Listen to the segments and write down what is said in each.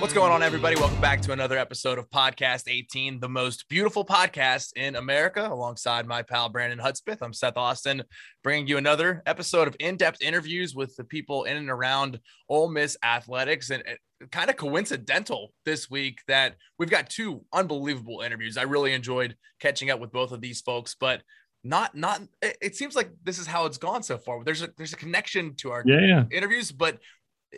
What's going on, everybody? Welcome back to another episode of Podcast 18, the most beautiful podcast in America, alongside my pal Brandon Hudspeth. I'm Seth Austin, bringing you another episode of in depth interviews with the people in and around Ole Miss athletics. And kind of coincidental this week that we've got two unbelievable interviews. I really enjoyed catching up with both of these folks, but not not it seems like this is how it's gone so far there's a there's a connection to our yeah, yeah. interviews but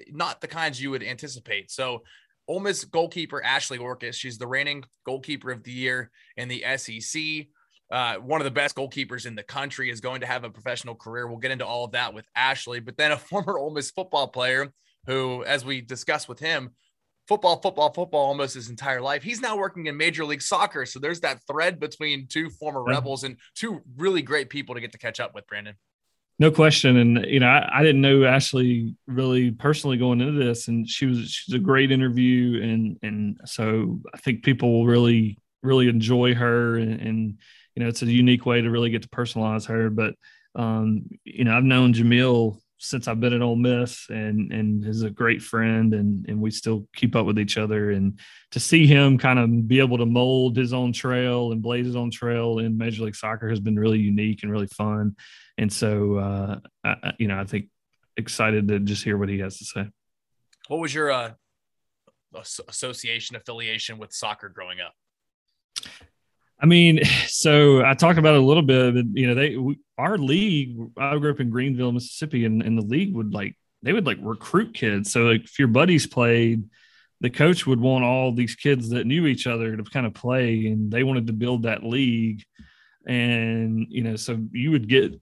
not the kinds you would anticipate so Ole Miss goalkeeper Ashley Orkus. She's the reigning goalkeeper of the year in the SEC. Uh, one of the best goalkeepers in the country is going to have a professional career. We'll get into all of that with Ashley, but then a former Ole Miss football player who, as we discussed with him, football, football, football almost his entire life. He's now working in Major League Soccer. So there's that thread between two former Rebels and two really great people to get to catch up with, Brandon. No question. And, you know, I, I, didn't know Ashley really personally going into this and she was, she's a great interview. And, and so I think people will really, really enjoy her and, and, you know, it's a unique way to really get to personalize her. But, um, you know, I've known Jamil since I've been at Ole Miss and, and is a great friend and, and we still keep up with each other and to see him kind of be able to mold his own trail and blaze his own trail in Major League Soccer has been really unique and really fun and so uh, I, you know I think excited to just hear what he has to say. What was your uh, association affiliation with soccer growing up? I mean, so I talked about it a little bit. But, you know, they we, our league. I grew up in Greenville, Mississippi, and, and the league would like they would like recruit kids. So like if your buddies played, the coach would want all these kids that knew each other to kind of play, and they wanted to build that league. And you know, so you would get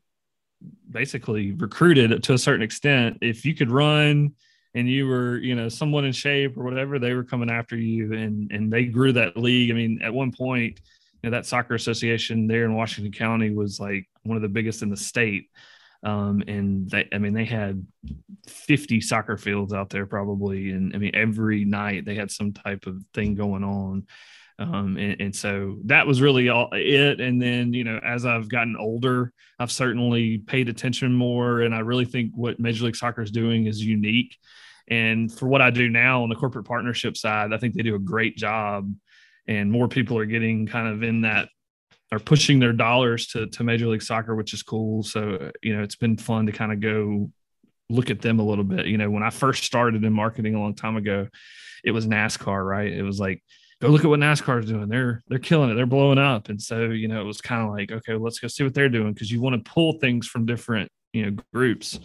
basically recruited to a certain extent. If you could run and you were, you know, someone in shape or whatever, they were coming after you and and they grew that league. I mean, at one point, you know, that soccer association there in Washington County was like one of the biggest in the state. Um, and they, I mean, they had 50 soccer fields out there probably. And I mean, every night they had some type of thing going on. Um, and, and, so that was really all it. And then, you know, as I've gotten older, I've certainly paid attention more. And I really think what Major League Soccer is doing is unique. And for what I do now on the corporate partnership side, I think they do a great job. And more people are getting kind of in that are pushing their dollars to, to Major League Soccer, which is cool. So, you know, it's been fun to kind of go look at them a little bit. You know, when I first started in marketing a long time ago, it was NASCAR, right? It was like, go look at what NASCAR is doing. They're they're killing it. They're blowing up. And so, you know, it was kind of like, okay, let's go see what they're doing because you want to pull things from different, you know, groups.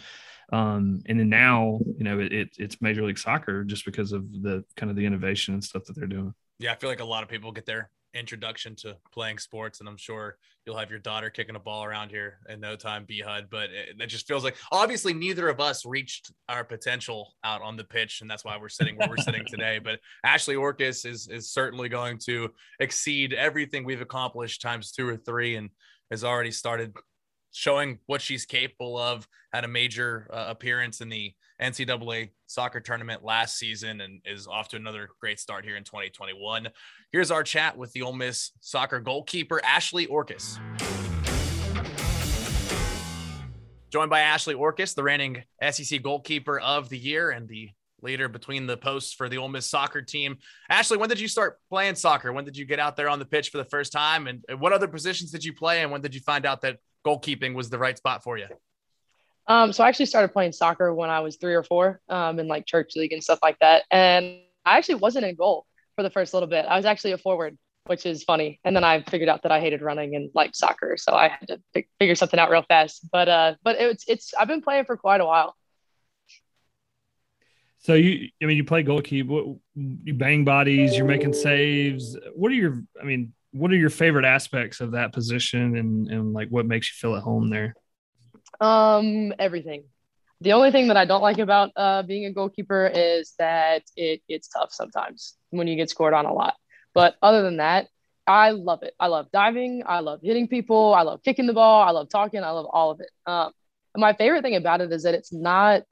Um, and then now, you know, it, it, it's Major League Soccer just because of the kind of the innovation and stuff that they're doing. Yeah, I feel like a lot of people get their introduction to playing sports, and I'm sure you'll have your daughter kicking a ball around here in no time, B HUD. But it, it, just feels like obviously neither of us reached our potential out on the pitch, and that's why we're sitting where we're sitting today. But Ashley Orkus is is certainly going to exceed everything we've accomplished times two or three, and has already started showing what she's capable of. Had a major uh, appearance in the NCAA soccer tournament last season and is off to another great start here in 2021. Here's our chat with the Ole Miss soccer goalkeeper, Ashley Orkus. Joined by Ashley Orkus, the reigning SEC goalkeeper of the year and the leader between the posts for the Ole Miss soccer team. Ashley, when did you start playing soccer? When did you get out there on the pitch for the first time? And what other positions did you play? And when did you find out that goalkeeping was the right spot for you? Um, so I actually started playing soccer when I was three or four um, in like church league and stuff like that. And I actually wasn't in goal for the first little bit. I was actually a forward, which is funny. And then I figured out that I hated running and like soccer, so I had to figure something out real fast. But uh, but it's it's I've been playing for quite a while. So you, I mean, you play goalkeeper, you bang bodies, you're making saves. What are your, I mean, what are your favorite aspects of that position and, and like what makes you feel at home there? Um, everything. The only thing that I don't like about uh, being a goalkeeper is that it gets tough sometimes when you get scored on a lot. But other than that, I love it. I love diving. I love hitting people. I love kicking the ball. I love talking. I love all of it. Um, my favorite thing about it is that it's not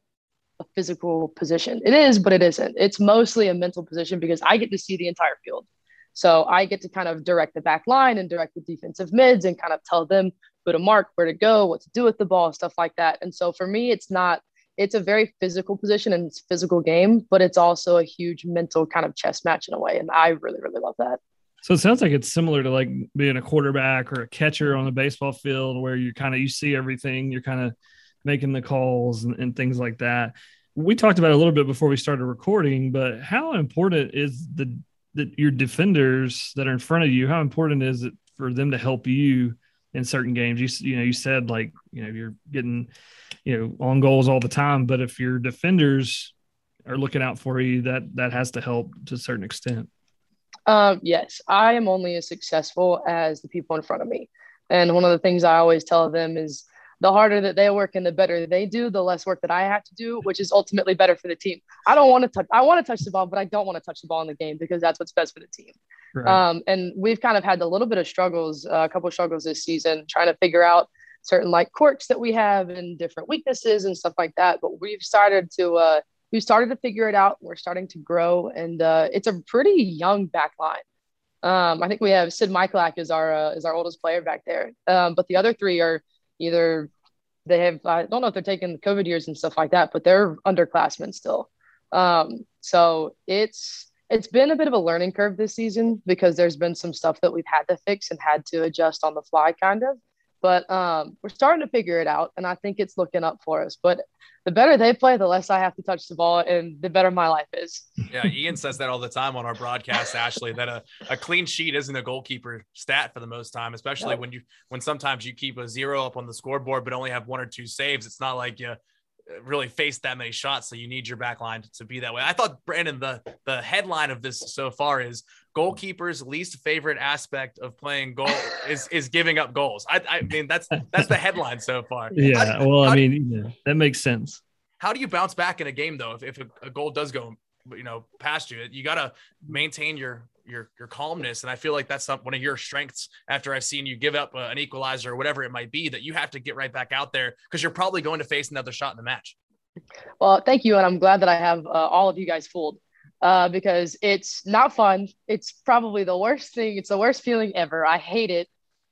a physical position. It is, but it isn't. It's mostly a mental position because I get to see the entire field. So I get to kind of direct the back line and direct the defensive mids and kind of tell them who to mark, where to go, what to do with the ball, stuff like that. And so for me, it's not, it's a very physical position and it's physical game, but it's also a huge mental kind of chess match in a way. And I really, really love that. So it sounds like it's similar to like being a quarterback or a catcher on the baseball field where you kind of you see everything, you're kind of making the calls and, and things like that. We talked about a little bit before we started recording, but how important is the that your defenders that are in front of you, how important is it for them to help you in certain games? You you know, you said like you know you're getting you know on goals all the time, but if your defenders are looking out for you, that that has to help to a certain extent. Um, yes, I am only as successful as the people in front of me, and one of the things I always tell them is the harder that they work and the better they do, the less work that I have to do, which is ultimately better for the team. I don't want to touch, I want to touch the ball, but I don't want to touch the ball in the game because that's what's best for the team. Right. Um, and we've kind of had a little bit of struggles, uh, a couple of struggles this season, trying to figure out certain like quirks that we have and different weaknesses and stuff like that. But we've started to, uh, we've started to figure it out. We're starting to grow, and uh, it's a pretty young back line. Um, I think we have Sid Michalak is our uh, is our oldest player back there, um, but the other three are either they have I don't know if they're taking COVID years and stuff like that, but they're underclassmen still. Um, so it's it's been a bit of a learning curve this season because there's been some stuff that we've had to fix and had to adjust on the fly, kind of. But um, we're starting to figure it out, and I think it's looking up for us. But the better they play, the less I have to touch the ball, and the better my life is. Yeah, Ian says that all the time on our broadcast, Ashley, that a, a clean sheet isn't a goalkeeper stat for the most time, especially when you when sometimes you keep a zero up on the scoreboard but only have one or two saves. It's not like you really faced that many shots, so you need your back line to be that way. I thought Brandon, the the headline of this so far is goalkeeper's least favorite aspect of playing goal is is giving up goals. I, I mean that's that's the headline so far. Yeah, how, well, I mean yeah, that makes sense. How do you bounce back in a game though if, if a, a goal does go you know past you? You got to maintain your your your calmness, and I feel like that's some, one of your strengths. After I've seen you give up an equalizer or whatever it might be, that you have to get right back out there because you're probably going to face another shot in the match. Well, thank you, and I'm glad that I have uh, all of you guys fooled uh, because it's not fun. It's probably the worst thing. It's the worst feeling ever. I hate it.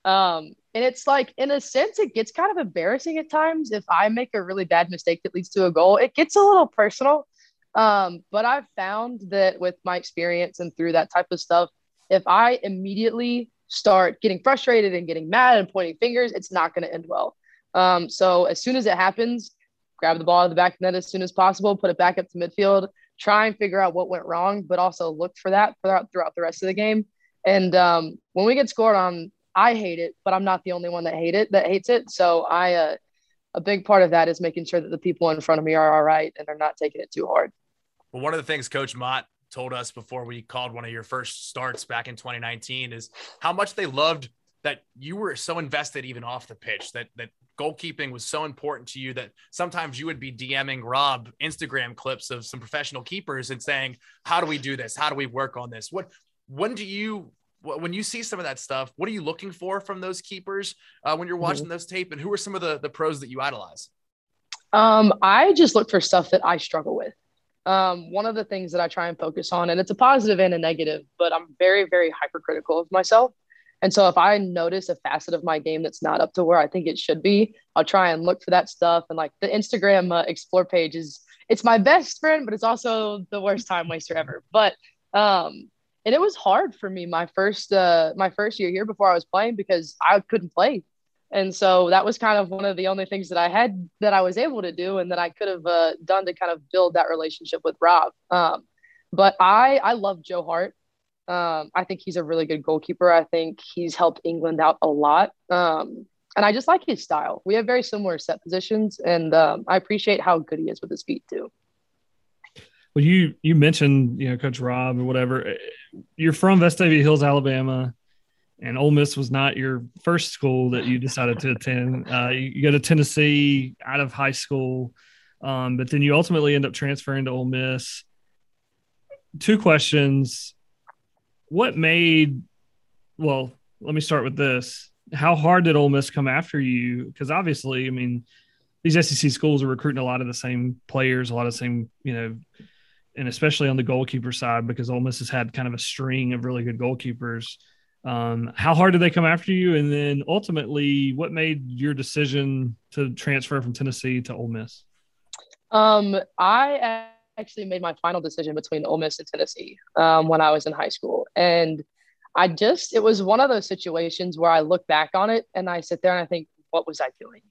Um, and it's like, in a sense, it gets kind of embarrassing at times. If I make a really bad mistake that leads to a goal, it gets a little personal. Um, but I've found that with my experience and through that type of stuff, if I immediately start getting frustrated and getting mad and pointing fingers, it's not going to end well. Um, so as soon as it happens, grab the ball out of the back net as soon as possible, put it back up to midfield, try and figure out what went wrong, but also look for that throughout, throughout the rest of the game. And um, when we get scored on, I hate it, but I'm not the only one that hate it that hates it. So I, uh, a big part of that is making sure that the people in front of me are all right and they're not taking it too hard. Well, one of the things Coach Mott told us before we called one of your first starts back in 2019 is how much they loved that you were so invested even off the pitch that that goalkeeping was so important to you that sometimes you would be DMing Rob Instagram clips of some professional keepers and saying, "How do we do this? How do we work on this? What when do you when you see some of that stuff? What are you looking for from those keepers uh, when you're watching mm-hmm. those tape? And who are some of the the pros that you idolize? Um, I just look for stuff that I struggle with. Um, one of the things that I try and focus on, and it's a positive and a negative, but I'm very, very hypercritical of myself. And so if I notice a facet of my game that's not up to where I think it should be, I'll try and look for that stuff. And like the Instagram uh, explore page is, it's my best friend, but it's also the worst time waster ever. But, um, and it was hard for me my first, uh, my first year here before I was playing because I couldn't play. And so that was kind of one of the only things that I had that I was able to do and that I could have uh, done to kind of build that relationship with Rob. Um, but I, I love Joe Hart. Um, I think he's a really good goalkeeper. I think he's helped England out a lot. Um, and I just like his style. We have very similar set positions, and um, I appreciate how good he is with his feet too. Well, you you mentioned you know Coach Rob or whatever. You're from Vestavia Hills, Alabama, and Ole Miss was not your first school that you decided to attend. Uh, you, you, go to Tennessee out of high school, um, but then you ultimately end up transferring to Ole Miss. Two questions what made well let me start with this how hard did Ole Miss come after you because obviously i mean these sec schools are recruiting a lot of the same players a lot of the same you know and especially on the goalkeeper side because Ole Miss has had kind of a string of really good goalkeepers um, how hard did they come after you and then ultimately what made your decision to transfer from tennessee to Ole Miss um, i actually made my final decision between Ole Miss and Tennessee um, when I was in high school. And I just, it was one of those situations where I look back on it and I sit there and I think, what was I doing?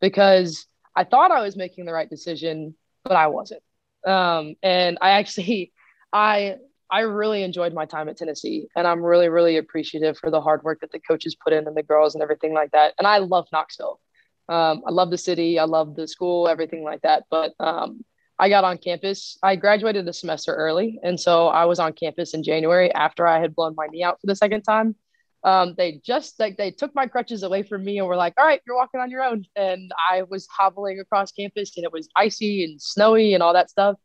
Because I thought I was making the right decision, but I wasn't. Um, and I actually, I, I really enjoyed my time at Tennessee, and I'm really, really appreciative for the hard work that the coaches put in and the girls and everything like that. And I love Knoxville. Um, I love the city. I love the school, everything like that. But um, I got on campus. I graduated a semester early, and so I was on campus in January after I had blown my knee out for the second time. Um, they just like they took my crutches away from me and were like, "All right, you're walking on your own." And I was hobbling across campus, and it was icy and snowy and all that stuff.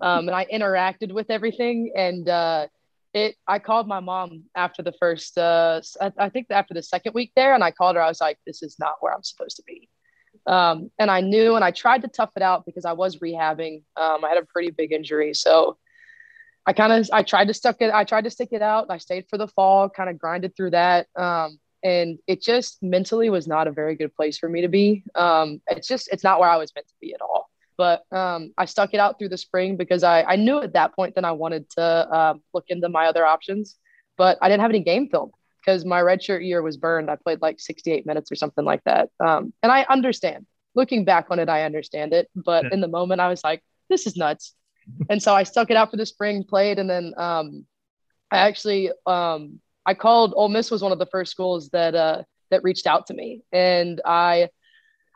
Um, and I interacted with everything, and uh, it. I called my mom after the first. Uh, I, I think after the second week there, and I called her. I was like, "This is not where I'm supposed to be." Um, and I knew, and I tried to tough it out because I was rehabbing. Um, I had a pretty big injury, so I kind of I tried to stuck it. I tried to stick it out. I stayed for the fall, kind of grinded through that, um, and it just mentally was not a very good place for me to be. Um, it's just it's not where I was meant to be at all. But um, I stuck it out through the spring because I, I knew at that point that I wanted to uh, look into my other options, but I didn't have any game film because my redshirt year was burned. I played like 68 minutes or something like that. Um, and I understand. Looking back on it, I understand it. But yeah. in the moment, I was like, this is nuts. And so I stuck it out for the spring, played, and then um, I actually um, I called Ole Miss was one of the first schools that uh, that reached out to me, and I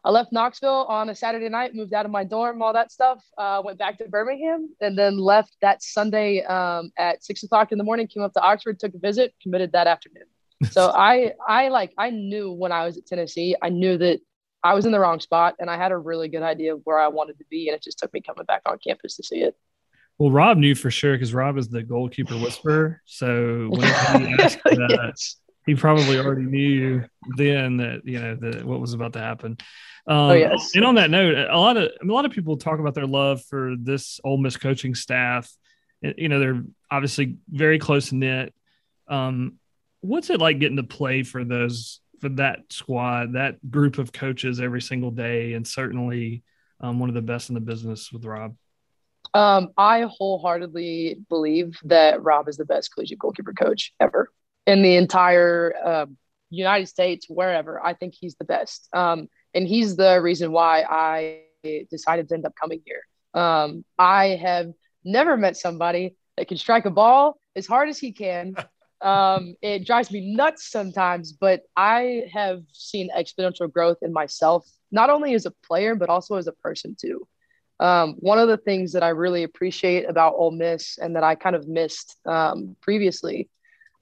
I left Knoxville on a Saturday night, moved out of my dorm, all that stuff. Uh, went back to Birmingham, and then left that Sunday um, at six o'clock in the morning. Came up to Oxford, took a visit, committed that afternoon so I I like I knew when I was at Tennessee, I knew that I was in the wrong spot and I had a really good idea of where I wanted to be. And it just took me coming back on campus to see it. Well, Rob knew for sure because Rob is the goalkeeper whisperer. So when he asked that, yes. he probably already knew then that you know that what was about to happen. Um, oh, yes. And on that note, a lot of a lot of people talk about their love for this Ole Miss coaching staff you know, they're obviously very close knit. Um, what's it like getting to play for those that squad, that group of coaches every single day, and certainly um, one of the best in the business with Rob? Um, I wholeheartedly believe that Rob is the best collegiate goalkeeper coach ever in the entire uh, United States, wherever. I think he's the best. Um, and he's the reason why I decided to end up coming here. Um, I have never met somebody that can strike a ball as hard as he can. Um, it drives me nuts sometimes, but I have seen exponential growth in myself, not only as a player, but also as a person too. Um, one of the things that I really appreciate about Ole Miss and that I kind of missed um, previously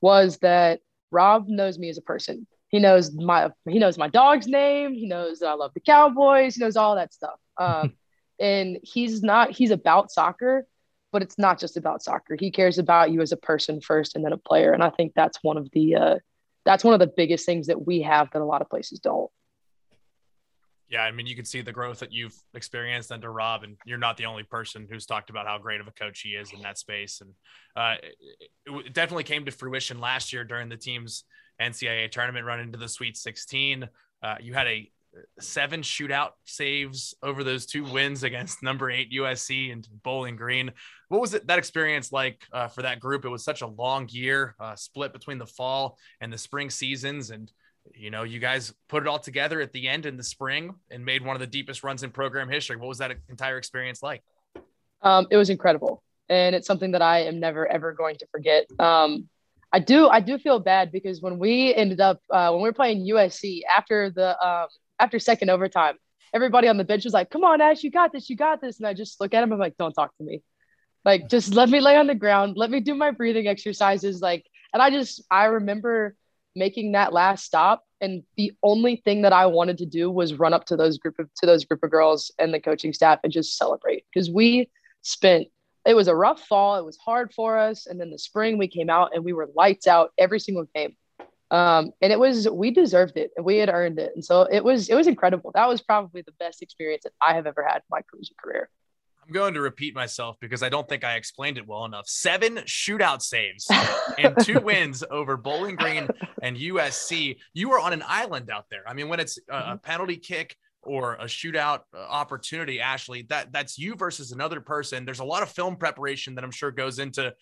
was that Rob knows me as a person. He knows my he knows my dog's name. He knows that I love the Cowboys. He knows all that stuff. Um, and he's not he's about soccer, but it's not just about soccer. He cares about you as a person first, and then a player. And I think that's one of the uh, that's one of the biggest things that we have that a lot of places don't. Yeah, I mean, you can see the growth that you've experienced under Rob, and you're not the only person who's talked about how great of a coach he is in that space. And uh, it, it definitely came to fruition last year during the team's NCAA tournament run into the Sweet 16. Uh, you had a seven shootout saves over those two wins against number eight USC and Bowling Green. What was it that experience like uh, for that group? It was such a long year, uh, split between the fall and the spring seasons, and you know you guys put it all together at the end in the spring and made one of the deepest runs in program history. What was that entire experience like? Um, it was incredible, and it's something that I am never ever going to forget. Um, I do I do feel bad because when we ended up uh, when we were playing USC after the um, after second overtime, everybody on the bench was like, "Come on, Ash, you got this, you got this," and I just look at him. I'm like, "Don't talk to me, like just let me lay on the ground, let me do my breathing exercises." Like, and I just I remember making that last stop, and the only thing that I wanted to do was run up to those group of to those group of girls and the coaching staff and just celebrate because we spent it was a rough fall. It was hard for us. And then the spring we came out and we were lights out every single game. Um, and it was we deserved it and we had earned it. And so it was it was incredible. That was probably the best experience that I have ever had in my collegiate career. I'm going to repeat myself because I don't think I explained it well enough. Seven shootout saves and two wins over Bowling Green and USC. You were on an island out there. I mean, when it's a, a penalty kick or a shootout uh, opportunity, Ashley, that that's you versus another person. There's a lot of film preparation that I'm sure goes into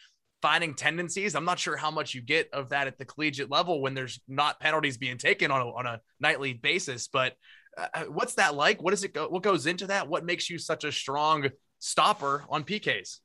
finding tendencies. I'm not sure how much you get of that at the collegiate level when there's not penalties being taken on a, on a nightly basis. But uh, uh what's that like? What does it go? What goes into that? What makes you such a strong stopper on PKs?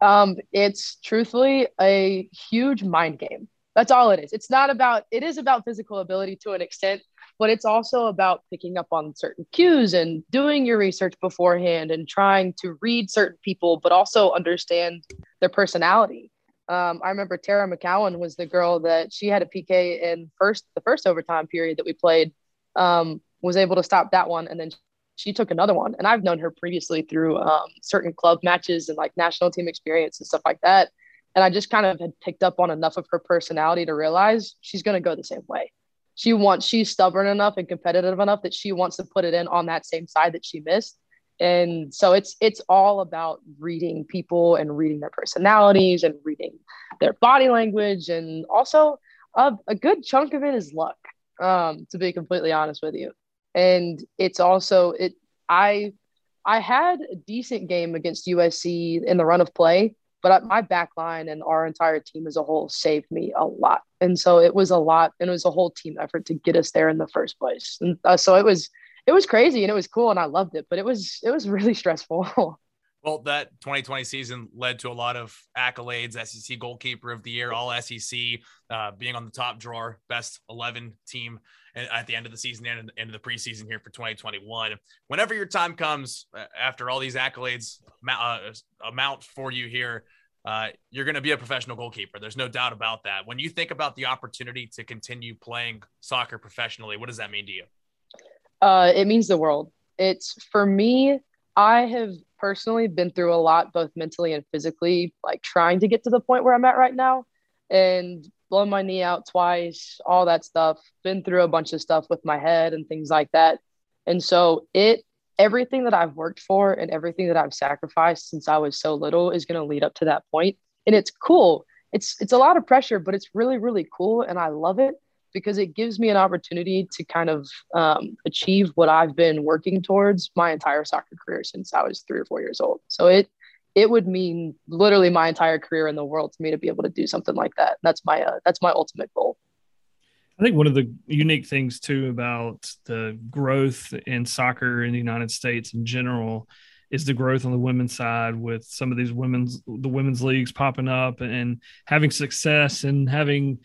Um, it's truthfully a huge mind game. That's all it is. It's not about. It is about physical ability to an extent, but it's also about picking up on certain cues and doing your research beforehand and trying to read certain people, but also understand their personality. Um, I remember Tara McKeown was the girl that she had a PK in first the first overtime period that we played. Um, was able to stop that one, and then she took another one. And I've known her previously through um, certain club matches and like national team experience and stuff like that. And I just kind of had picked up on enough of her personality to realize she's going to go the same way she wants she's stubborn enough and competitive enough that she wants to put it in on that same side that she missed and so it's it's all about reading people and reading their personalities and reading their body language and also a, a good chunk of it is luck um, to be completely honest with you and it's also it i i had a decent game against usc in the run of play but my back line and our entire team as a whole saved me a lot. And so it was a lot and it was a whole team effort to get us there in the first place. And uh, so it was, it was crazy and it was cool and I loved it, but it was, it was really stressful. Well, that 2020 season led to a lot of accolades SEC goalkeeper of the year, all SEC, uh, being on the top drawer, best 11 team at the end of the season and end of the preseason here for 2021. Whenever your time comes uh, after all these accolades uh, amount for you here, uh, you're going to be a professional goalkeeper. There's no doubt about that. When you think about the opportunity to continue playing soccer professionally, what does that mean to you? Uh, it means the world. It's for me, I have personally been through a lot, both mentally and physically, like trying to get to the point where I'm at right now. And blown my knee out twice, all that stuff, been through a bunch of stuff with my head and things like that. And so it everything that I've worked for and everything that I've sacrificed since I was so little is going to lead up to that point. And it's cool. It's it's a lot of pressure, but it's really really cool, and I love it because it gives me an opportunity to kind of um, achieve what I've been working towards my entire soccer career since I was three or four years old. So it it would mean literally my entire career in the world to me to be able to do something like that. That's my uh, that's my ultimate goal. I think one of the unique things too about the growth in soccer in the United States in general is the growth on the women's side with some of these women's the women's leagues popping up and having success and having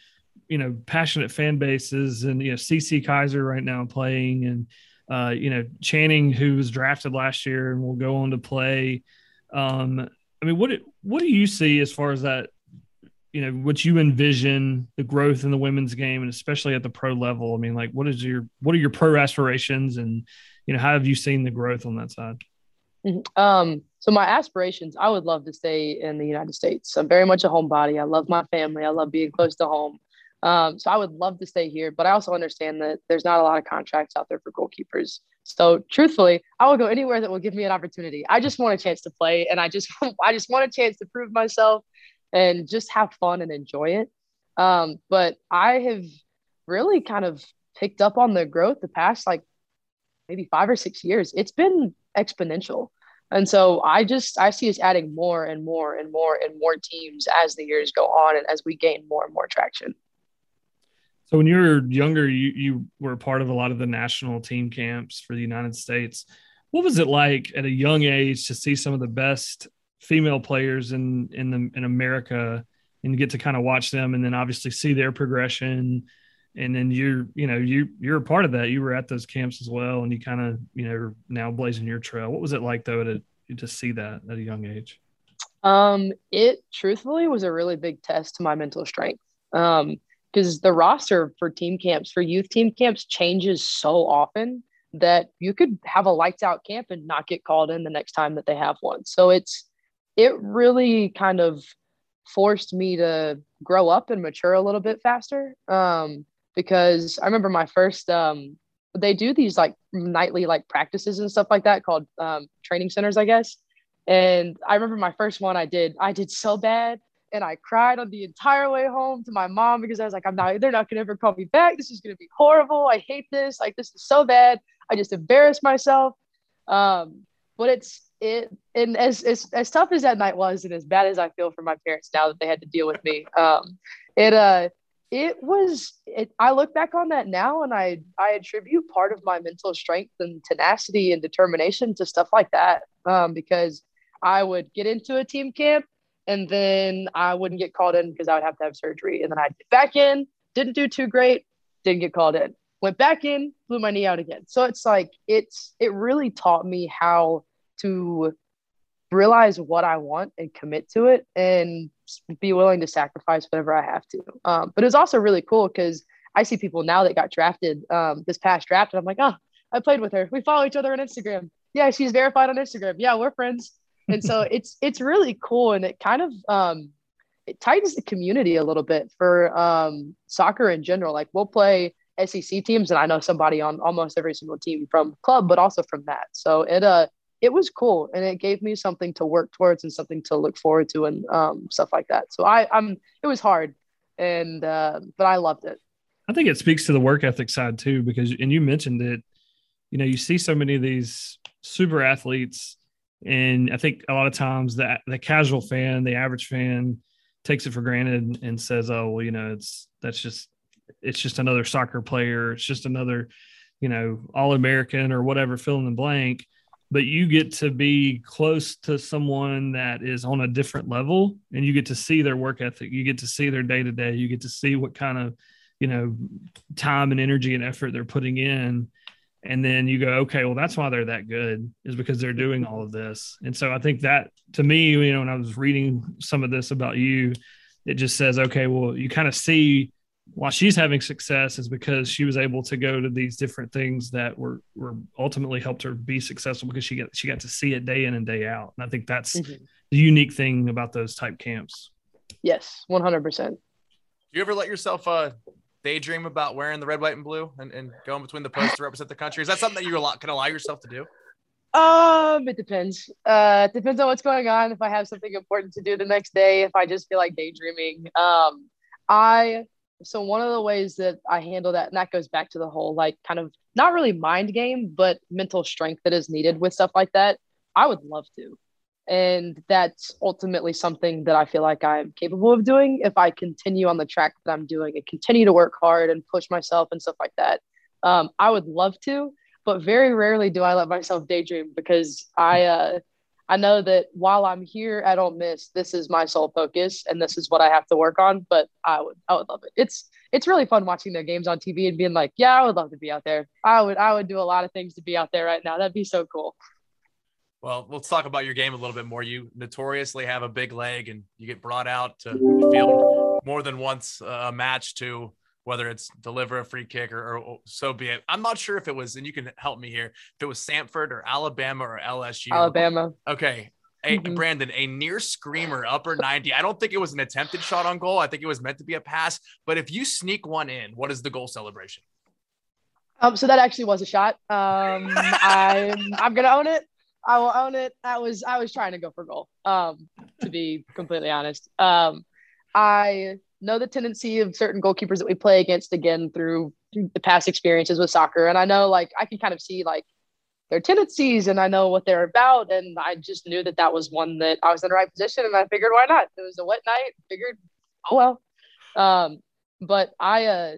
you know passionate fan bases and you know CeCe Kizer right now playing and uh, you know Channing who was drafted last year and will go on to play. Um, I mean, what what do you see as far as that you know what you envision the growth in the women's game and especially at the pro level? I mean like what is your what are your pro aspirations and you know how have you seen the growth on that side? Mm-hmm. um so my aspirations i would love to stay in the united states. I'm very much a homebody. I love my family. I love being close to home um, so i would love to stay here but i also understand that there's not a lot of contracts out there for goalkeepers so truthfully i will go anywhere that will give me an opportunity i just want a chance to play and i just i just want a chance to prove myself and just have fun and enjoy it. Um, but I have really kind of picked up on the growth the past like maybe five or six years. It's been exponential. And so I just I see us adding more and more and more and more teams as the years go on and as we gain more and more traction. So when you were younger, you you were part of a lot of the national team camps for the United States. What was it like at a young age to see some of the best female players in in the in America and get to kind of watch them and then obviously see their progression? And then you're you know you you're a part of that. You were at those camps as well and you kind of you know now blazing your trail. What was it like though to to see that at a young age? Um it truthfully was a really big test to my mental strength. Um because the roster for team camps for youth team camps changes so often that you could have a lights out camp and not get called in the next time that they have one so it's it really kind of forced me to grow up and mature a little bit faster. Um, because I remember my first, um, they do these like nightly like practices and stuff like that called um, training centers, I guess. And I remember my first one I did, I did so bad and I cried on the entire way home to my mom because I was like, I'm not, they're not gonna ever call me back. This is gonna be horrible. I hate this. Like, this is so bad. I just embarrassed myself. Um, but it's it and as, as as tough as that night was and as bad as I feel for my parents now that they had to deal with me, um, it uh it was it, I look back on that now and I I attribute part of my mental strength and tenacity and determination to stuff like that. Um, because I would get into a team camp and then I wouldn't get called in because I would have to have surgery. And then I'd get back in, didn't do too great, didn't get called in. Went back in, blew my knee out again. So it's like it's it really taught me how to realize what I want and commit to it and be willing to sacrifice whatever I have to. Um, but was also really cool because I see people now that got drafted um, this past draft, and I'm like, oh, I played with her. We follow each other on Instagram. Yeah, she's verified on Instagram. Yeah, we're friends. And so it's it's really cool, and it kind of um, it tightens the community a little bit for um, soccer in general. Like we'll play SEC teams, and I know somebody on almost every single team from club, but also from that. So it uh it was cool and it gave me something to work towards and something to look forward to and um, stuff like that. So I, I'm, it was hard and, uh, but I loved it. I think it speaks to the work ethic side too, because, and you mentioned it, you know, you see so many of these super athletes and I think a lot of times that the casual fan, the average fan takes it for granted and says, oh, well, you know, it's, that's just, it's just another soccer player. It's just another, you know, all American or whatever, fill in the blank. But you get to be close to someone that is on a different level and you get to see their work ethic. You get to see their day to day you get to see what kind of you know time and energy and effort they're putting in and then you go okay well that's why they're that good is because they're doing all of this and so i think that to me you know when i was reading some of this about you it just says okay well you kind of see why she's having success is because she was able to go to these different things that were were ultimately helped her be successful because she got she got to see it day in and day out. And I think that's mm-hmm. the unique thing about those type camps. Yes, one hundred percent. Do you ever let yourself uh daydream about wearing the red, white, and blue and, and going between the posts to represent the country? Is that something that you can allow yourself to do? Um, it depends. Uh, it depends on what's going on. If I have something important to do the next day, if I just feel like daydreaming. Um, I so one of the ways that I handle that, and that goes back to the whole like kind of not really mind game, but mental strength that is needed with stuff like that. I would love to. And that's ultimately something that I feel like I'm capable of doing if I continue on the track that I'm doing and continue to work hard and push myself and stuff like that. Um, I would love to, but very rarely do I let myself daydream because I uh, I know that while I'm here I don't Miss, this is my sole focus and this is what I have to work on. But I would I would love it. It's it's really fun watching their games on TV and being like, yeah, I would love to be out there. I would I would do a lot of things to be out there right now. That'd be so cool. Well, let's talk about your game a little bit more. You notoriously have a big leg and you get brought out to the field more than once a match to whether it's deliver a free kick or, or, so be it. I'm not sure if it was, and you can help me here, if it was Samford or Alabama or LSU. Alabama. Okay. A, mm-hmm. Brandon, a near screamer, upper 90. I don't think it was an attempted shot on goal. I think it was meant to be a pass. But if you sneak one in, what is the goal celebration? Um, so that actually was a shot. Um, I'm I'm gonna own it. I will own it. I was I was trying to go for goal. Um, to be completely honest. Um, I know the tendency of certain goalkeepers that we play against again through the past experiences with soccer. And I know like I can kind of see like their tendencies and I know what they're about. And I just knew that that was one that I was in the right position and I figured why not? It was a wet night, figured, oh well. Um, but I, uh,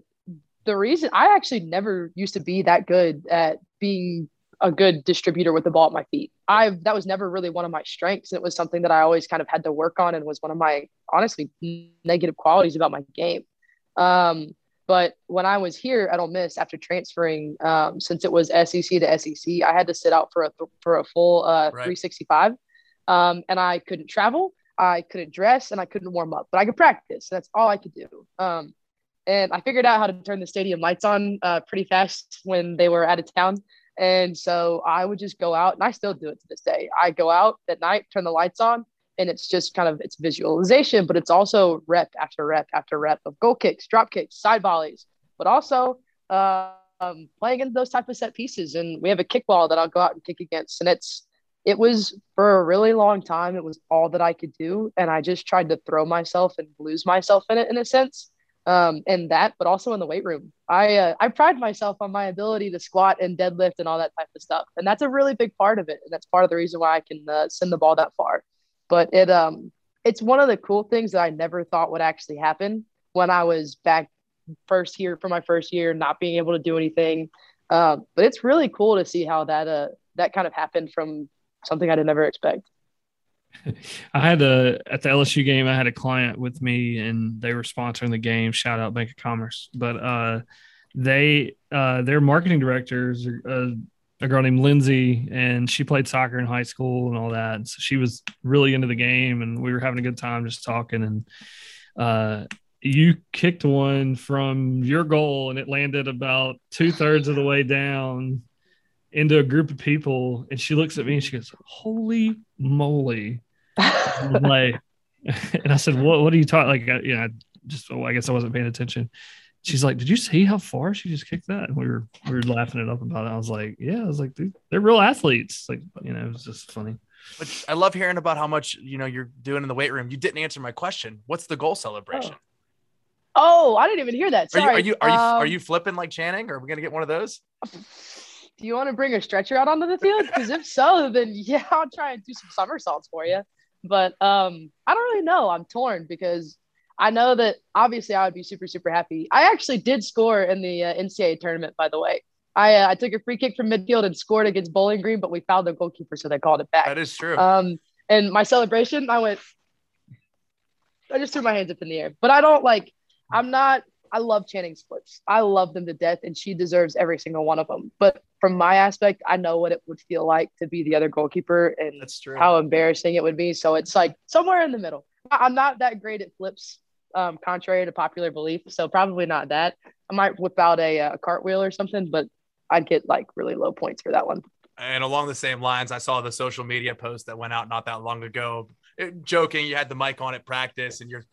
the reason I actually never used to be that good at being a good distributor with the ball at my feet. I've that was never really one of my strengths. It was something that I always kind of had to work on and was one of my honestly negative qualities about my game. Um, but when I was here at Ole Miss after transferring, um, since it was SEC to SEC, I had to sit out for a for a full uh, right. 365, um, and I couldn't travel, I couldn't dress, and I couldn't warm up, but I could practice. That's all I could do. Um, and I figured out how to turn the stadium lights on uh, pretty fast when they were out of town. And so I would just go out, and I still do it to this day. I go out at night, turn the lights on, and it's just kind of it's visualization, but it's also rep after rep after rep of goal kicks, drop kicks, side volleys, but also uh, um, playing in those type of set pieces. And we have a kickball that I'll go out and kick against, and it's it was for a really long time. It was all that I could do, and I just tried to throw myself and lose myself in it in a sense um, and that, but also in the weight room. I uh, I pride myself on my ability to squat and deadlift and all that type of stuff, and that's a really big part of it, and that's part of the reason why I can uh, send the ball that far. But it um it's one of the cool things that I never thought would actually happen when I was back first here for my first year, not being able to do anything. Uh, but it's really cool to see how that uh that kind of happened from something I did never expect. I had a at the LSU game. I had a client with me, and they were sponsoring the game. Shout out Bank of Commerce, but uh, they uh, their marketing directors uh, a girl named Lindsay, and she played soccer in high school and all that. And so she was really into the game, and we were having a good time just talking. And uh, you kicked one from your goal, and it landed about two thirds of the way down into a group of people. And she looks at me and she goes, "Holy moly!" Like, and I said, "What? What are you talking? Like, uh, you know, just oh, I guess I wasn't paying attention." She's like, "Did you see how far she just kicked that?" And we were we were laughing it up about it. I was like, "Yeah," I was like, "Dude, they're real athletes." Like, you know, it was just funny. But I love hearing about how much you know you're doing in the weight room. You didn't answer my question. What's the goal celebration? Oh, oh I didn't even hear that. Sorry. Are you are you are you, um, are you flipping like Channing? Or are we gonna get one of those? Do you want to bring a stretcher out onto the field? Because if so, then yeah, I'll try and do some somersaults for you. But um, I don't really know. I'm torn because I know that obviously I would be super, super happy. I actually did score in the uh, NCAA tournament, by the way. I, uh, I took a free kick from midfield and scored against Bowling Green, but we fouled the goalkeeper, so they called it back. That is true. Um, and my celebration, I went, I just threw my hands up in the air. But I don't like, I'm not, I love Channing splits. I love them to death, and she deserves every single one of them. But from my aspect, I know what it would feel like to be the other goalkeeper and That's true. how embarrassing it would be. So it's like somewhere in the middle. I'm not that great at flips, um, contrary to popular belief. So probably not that. I might whip out a, a cartwheel or something, but I'd get like really low points for that one. And along the same lines, I saw the social media post that went out not that long ago. It, joking, you had the mic on at practice and you're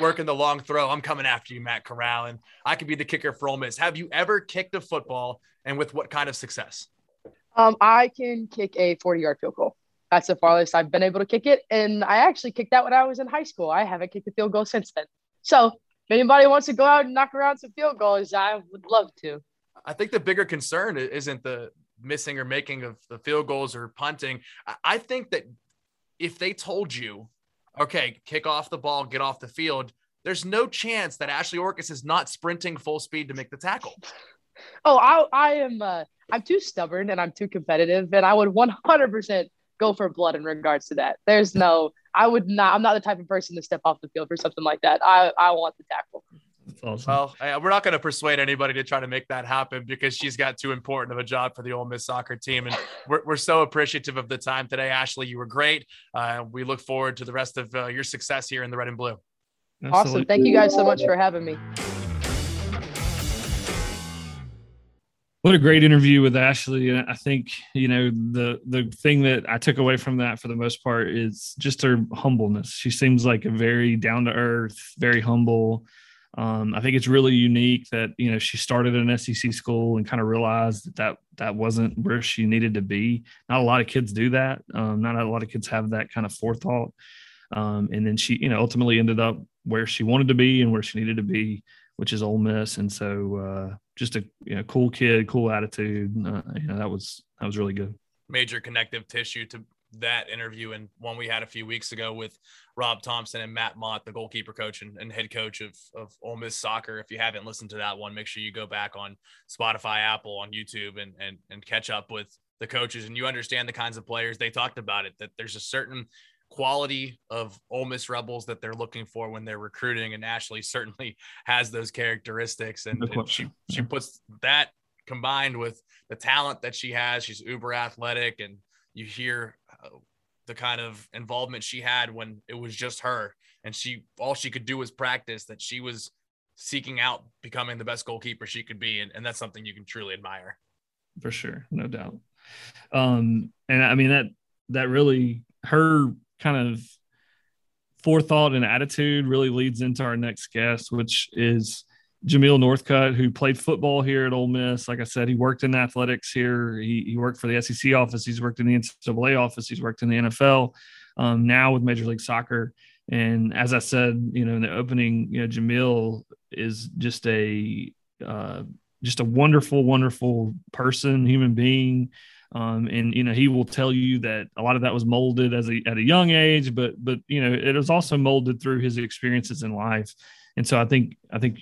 working the long throw. I'm coming after you, Matt Corral, and I could be the kicker for Ole Miss. Have you ever kicked a football and with what kind of success? Um, I can kick a 40 yard field goal. That's the farthest I've been able to kick it. And I actually kicked that when I was in high school. I haven't kicked a field goal since then. So if anybody wants to go out and knock around some field goals, I would love to. I think the bigger concern isn't the missing or making of the field goals or punting. I think that if they told you, okay, kick off the ball, get off the field, there's no chance that Ashley Orkus is not sprinting full speed to make the tackle. Oh, I, I am. Uh, I'm too stubborn and I'm too competitive, and I would 100% go for blood in regards to that. There's no. I would not. I'm not the type of person to step off the field for something like that. I, I want the tackle. Awesome. Well, we're not going to persuade anybody to try to make that happen because she's got too important of a job for the Ole Miss soccer team. And we're, we're so appreciative of the time today. Ashley, you were great. Uh, we look forward to the rest of uh, your success here in the red and blue. Absolutely. Awesome. Thank you guys so much for having me. What a great interview with Ashley. I think, you know, the the thing that I took away from that for the most part is just her humbleness. She seems like a very down to earth, very humble. Um, I think it's really unique that you know she started an SEC school and kind of realized that, that that wasn't where she needed to be. Not a lot of kids do that. Um, not a lot of kids have that kind of forethought. Um, and then she, you know, ultimately ended up where she wanted to be and where she needed to be, which is Ole Miss. And so, uh, just a you know, cool kid, cool attitude. Uh, you know, that was that was really good. Major connective tissue to that interview and one we had a few weeks ago with Rob Thompson and Matt Mott, the goalkeeper coach and, and, head coach of, of Ole Miss soccer. If you haven't listened to that one, make sure you go back on Spotify, Apple, on YouTube and, and, and catch up with the coaches and you understand the kinds of players they talked about it, that there's a certain quality of Ole Miss Rebels that they're looking for when they're recruiting. And Ashley certainly has those characteristics and, and she, she puts that combined with the talent that she has. She's uber athletic and you hear the kind of involvement she had when it was just her. And she all she could do was practice that she was seeking out becoming the best goalkeeper she could be. And, and that's something you can truly admire. For sure. No doubt. Um and i mean that that really her kind of forethought and attitude really leads into our next guest which is Jamil Northcutt, who played football here at Ole Miss. Like I said, he worked in athletics here. He, he worked for the SEC office. He's worked in the NCAA office. He's worked in the NFL. Um, now with Major League Soccer. And as I said, you know, in the opening, you know, Jamil is just a uh, just a wonderful, wonderful person, human being. Um, and you know he will tell you that a lot of that was molded as a at a young age, but but you know it was also molded through his experiences in life. And so I think I think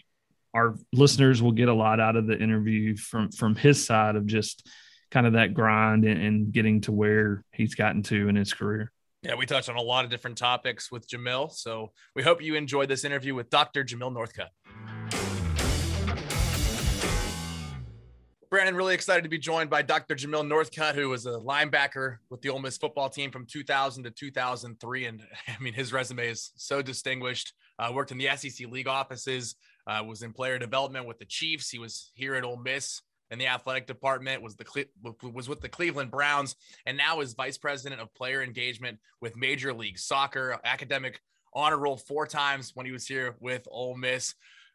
our listeners will get a lot out of the interview from from his side of just kind of that grind and, and getting to where he's gotten to in his career. Yeah, we touched on a lot of different topics with Jamil. So we hope you enjoyed this interview with Dr. Jamil Northcutt. Brandon, really excited to be joined by Dr. Jamil Northcutt, who was a linebacker with the Ole Miss football team from 2000 to 2003. And I mean, his resume is so distinguished. Uh, worked in the SEC league offices, uh, was in player development with the Chiefs. He was here at Ole Miss in the athletic department. Was the was with the Cleveland Browns, and now is vice president of player engagement with Major League Soccer. Academic honor roll four times when he was here with Ole Miss.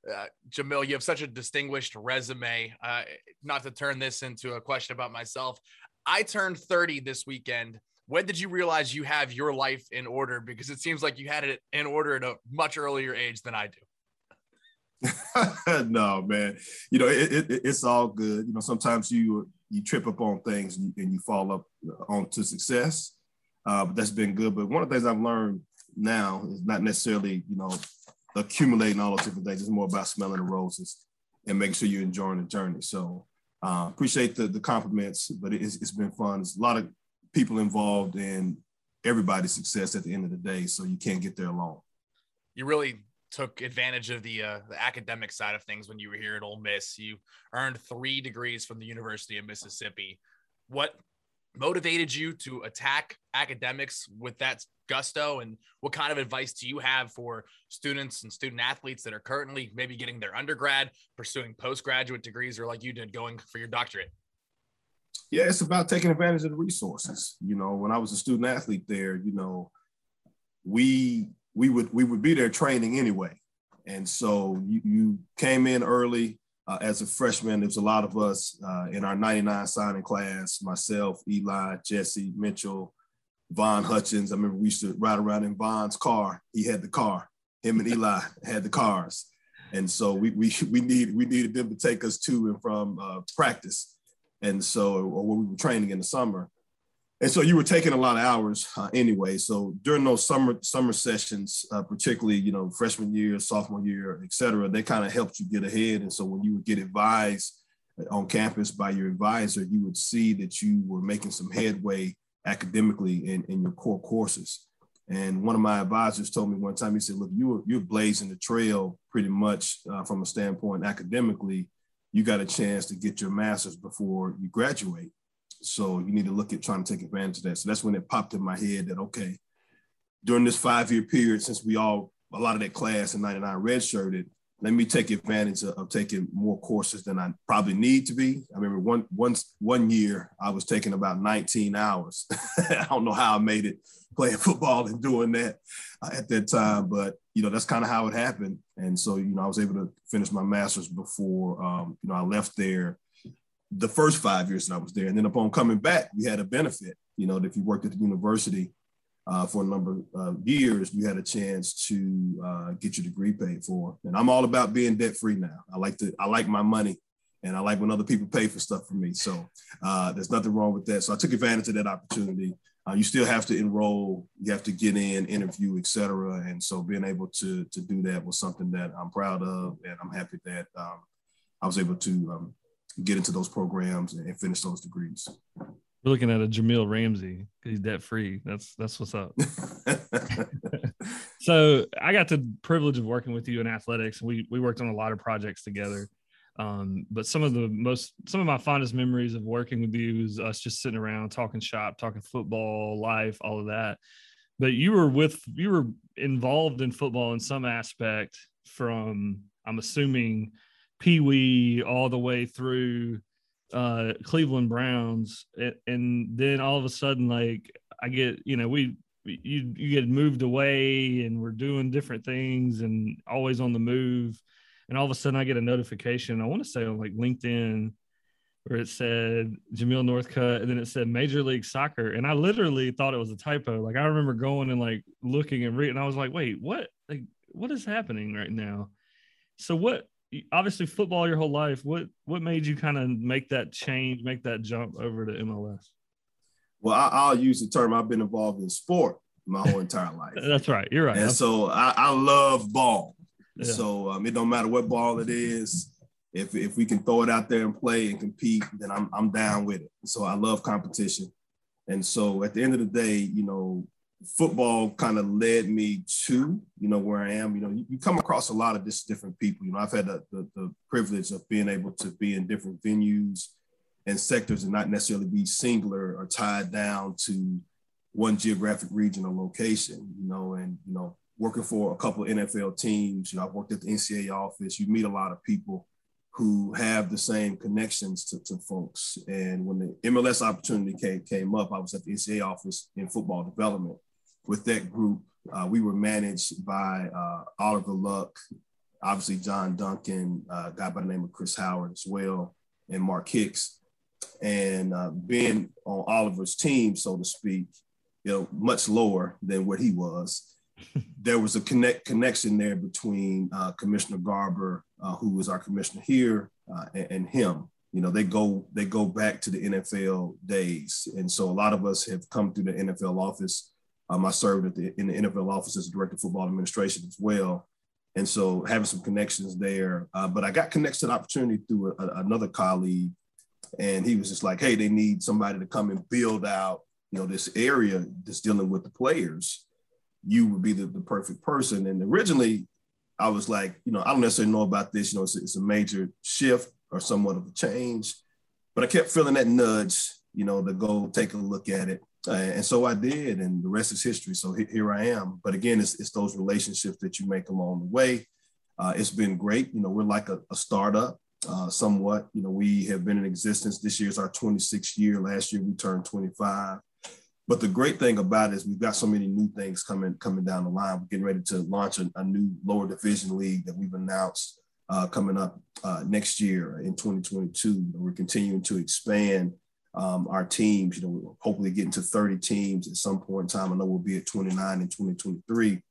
Uh, Jamil, you have such a distinguished resume. Uh, not to turn this into a question about myself, I turned 30 this weekend. When did you realize you have your life in order? Because it seems like you had it in order at a much earlier age than I do. no, man. You know, it, it, it's all good. You know, sometimes you you trip up on things and, and you fall up onto success. Uh, but that's been good. But one of the things I've learned now is not necessarily, you know, accumulating all those different things. It's more about smelling the roses and making sure you're enjoying the journey. So uh, appreciate the, the compliments, but it's, it's been fun. There's a lot of people involved in everybody's success at the end of the day. So you can't get there alone. You really took advantage of the uh, the academic side of things when you were here at Ole Miss. You earned three degrees from the University of Mississippi. What motivated you to attack academics with that gusto and what kind of advice do you have for students and student athletes that are currently maybe getting their undergrad pursuing postgraduate degrees or like you did going for your doctorate yeah it's about taking advantage of the resources you know when i was a student athlete there you know we we would we would be there training anyway. And so you, you came in early, uh, as a freshman, There's a lot of us uh, in our 99 signing class, myself, Eli, Jesse, Mitchell, Von Hutchins. I remember we used to ride around in Von's car. He had the car. Him and Eli had the cars. And so we, we, we, need, we needed them to take us to and from uh, practice. And so, or when we were training in the summer. And so you were taking a lot of hours uh, anyway. So during those summer summer sessions, uh, particularly you know freshman year, sophomore year, et cetera, they kind of helped you get ahead. And so when you would get advised on campus by your advisor, you would see that you were making some headway academically in, in your core courses. And one of my advisors told me one time, he said, "Look, you were, you're blazing the trail pretty much uh, from a standpoint academically. You got a chance to get your master's before you graduate." So you need to look at trying to take advantage of that. So that's when it popped in my head that okay, during this five year period, since we all a lot of that class in '99 redshirted, let me take advantage of, of, taking more courses than I probably need to be. I remember one once one year I was taking about 19 hours. I don't know how I made it playing football and doing that uh, at that time, but you know that's kind of how it happened. And so you know I was able to finish my master's before um, you know I left there the first five years that I was there. And then upon coming back, we had a benefit. You know, if you worked at the university uh, for a number of years, you had a chance to uh, get your degree paid for. And I'm all about being debt free now. I like to, I like my money, and I like when other people pay for stuff for me. So uh, there's nothing wrong with that. So I took advantage of that opportunity. Uh, you still have to enroll, you have to get in, interview, et cetera. And so being able to to do that was something that I'm proud of, and I'm happy that um, I was able to um, get into those programs and finish those degrees. We're looking at a Jamil Ramsey. He's debt free. That's that's what's up. so I got the privilege of working with you in athletics. We we worked on a lot of projects together. Um, but some of the most some of my fondest memories of working with you is us just sitting around talking shop, talking football, life, all of that. But you were with you were involved in football in some aspect from I'm assuming Pee Wee all the way through uh, Cleveland Browns, and, and then all of a sudden, like I get, you know, we you you get moved away, and we're doing different things, and always on the move, and all of a sudden, I get a notification. I want to say on like LinkedIn where it said Jamil Northcutt and then it said Major League Soccer. And I literally thought it was a typo. Like I remember going and like looking and reading, and I was like, wait, what? Like, what is happening right now? So what obviously football your whole life. What what made you kind of make that change, make that jump over to MLS? Well, I, will use the term I've been involved in sport my whole entire life. That's right. You're right. And so I, I love ball. Yeah. So um, it don't matter what ball it is. If, if we can throw it out there and play and compete, then I'm, I'm down with it. So I love competition. And so at the end of the day, you know, football kind of led me to you know where I am. You know, you, you come across a lot of this different people. You know, I've had the, the, the, privilege of being able to be in different venues and sectors and not necessarily be singular or tied down to one geographic region or location. You know, and you know, working for a couple of NFL teams. You know, I've worked at the NCAA office. You meet a lot of people who have the same connections to, to folks. And when the MLS opportunity came, came up, I was at the NCAA office in football development with that group. Uh, we were managed by uh, Oliver Luck, obviously John Duncan, uh, a guy by the name of Chris Howard as well, and Mark Hicks. And uh, being on Oliver's team, so to speak, you know, much lower than what he was, there was a connect connection there between uh, Commissioner Garber, uh, who was our commissioner here, and, and him you know they go they go back to the NFL days, and so a lot of us have come through the NFL office um, I served the, in the NFL office as a director of football administration as well. And so having some connections there. Uh, but I got connected to the opportunity through a, a, another colleague. And he was just like, hey, they need somebody to come and build out, you know, this area that's dealing with the players. You would be the, the perfect person. And originally, I was like, you know, I don't necessarily know about this. You know, it's it's a major shift or somewhat of a change. But I kept feeling that nudge, you know, to go take a look at it. Uh, and so I did, and the rest is history. So here I am. But again, it's, it's those relationships that you make along the way. Uh, it's been great. You know, we're like a, a startup uh, somewhat. You know, we have been in existence. This year is our 26th year. Last year we turned 25. But the great thing about it is we've got so many new things coming coming down the line. We're getting ready to launch a, a new lower division league that we've announced uh, coming up uh, next year in 2022. We're continuing to expand um, our teams. You know, we'll hopefully getting to 30 teams at some point in time. I know we'll be at 29 in 2023,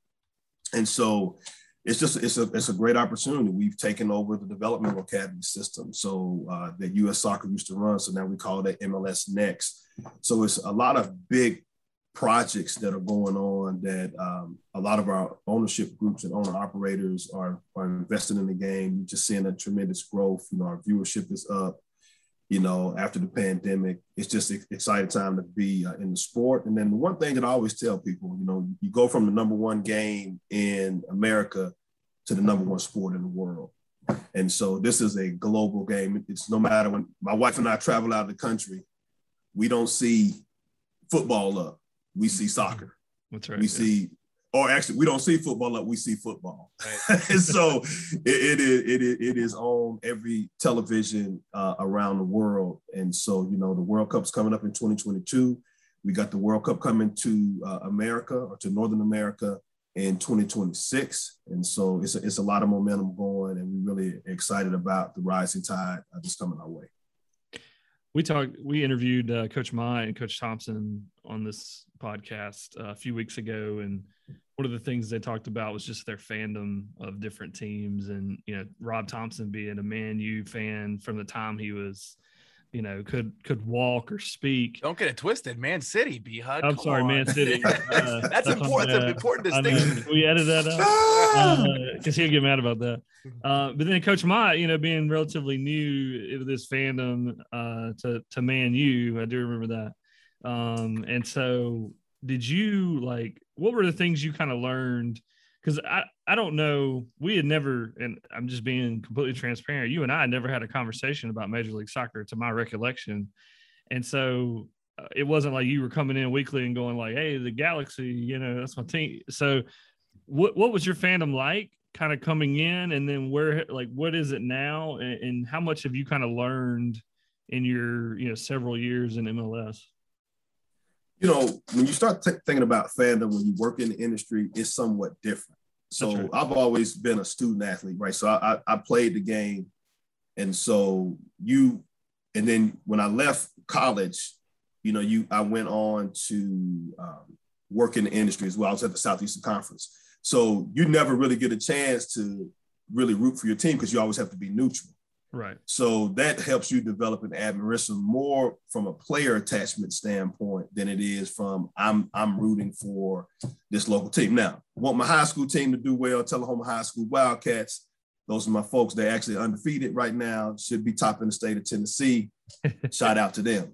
and so it's just it's a it's a great opportunity. We've taken over the developmental academy system, so uh, that U.S. Soccer used to run. So now we call that MLS Next. So it's a lot of big projects that are going on that um, a lot of our ownership groups and owner operators are, are investing in the game. We're just seeing a tremendous growth. You know, our viewership is up. You know, after the pandemic, it's just an exciting time to be uh, in the sport. And then the one thing that I always tell people, you know, you go from the number one game in America to the number one sport in the world. And so this is a global game. It's no matter when my wife and I travel out of the country, we don't see football up we see soccer. That's right. We yeah. see, or actually, we don't see football like We see football. Right. so it, it is it is it is on every television uh, around the world. And so you know, the World Cup's coming up in 2022. We got the World Cup coming to uh, America or to Northern America in 2026. And so it's a, it's a lot of momentum going, and we're really excited about the rising tide uh, that's coming our way we talked we interviewed uh, coach mai and coach thompson on this podcast uh, a few weeks ago and one of the things they talked about was just their fandom of different teams and you know rob thompson being a man u fan from the time he was you know, could could walk or speak. Don't get it twisted. Man City, B HUD. I'm sorry, on. Man City. Uh, that's important. That's an important distinction. We edit that out because uh, he'll get mad about that. Uh, but then Coach Mott, you know, being relatively new to this fandom uh, to to Man U, I do remember that. Um, and so, did you like? What were the things you kind of learned? because I, I don't know. We had never, and I'm just being completely transparent. You and I never had a conversation about Major League Soccer, to my recollection, and so uh, it wasn't like you were coming in weekly and going like, "Hey, the Galaxy, you know, that's my team." So, what what was your fandom like, kind of coming in, and then where, like, what is it now, and, and how much have you kind of learned in your, you know, several years in MLS? You know, when you start t- thinking about fandom when you work in the industry, it's somewhat different. So right. I've always been a student athlete, right? So I, I, I played the game, and so you, and then when I left college, you know, you I went on to um, work in the industry as well. I was at the Southeastern Conference, so you never really get a chance to really root for your team because you always have to be neutral. Right. So that helps you develop an admiration more from a player attachment standpoint than it is from I'm I'm rooting for this local team. Now, want my high school team to do well, Tullahoma High School Wildcats. Those are my folks. They're actually undefeated right now, should be top in the state of Tennessee. Shout out to them.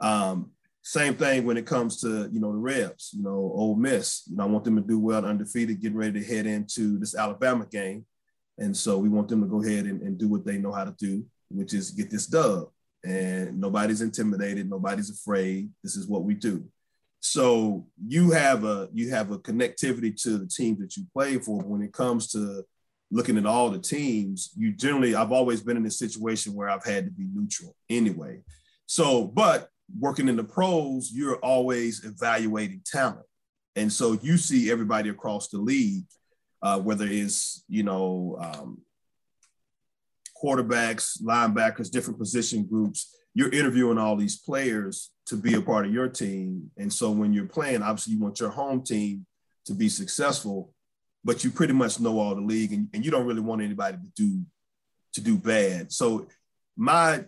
Um, same thing when it comes to you know the Rebs, you know, Ole Miss. You know, I want them to do well, undefeated, getting ready to head into this Alabama game. And so we want them to go ahead and, and do what they know how to do, which is get this dub. And nobody's intimidated, nobody's afraid. This is what we do. So you have a you have a connectivity to the team that you play for. But when it comes to looking at all the teams, you generally I've always been in a situation where I've had to be neutral anyway. So, but working in the pros, you're always evaluating talent. And so you see everybody across the league uh, whether it's you know um, quarterbacks, linebackers, different position groups. You're interviewing all these players to be a part of your team, and so when you're playing, obviously you want your home team to be successful, but you pretty much know all the league, and, and you don't really want anybody to do to do bad. So my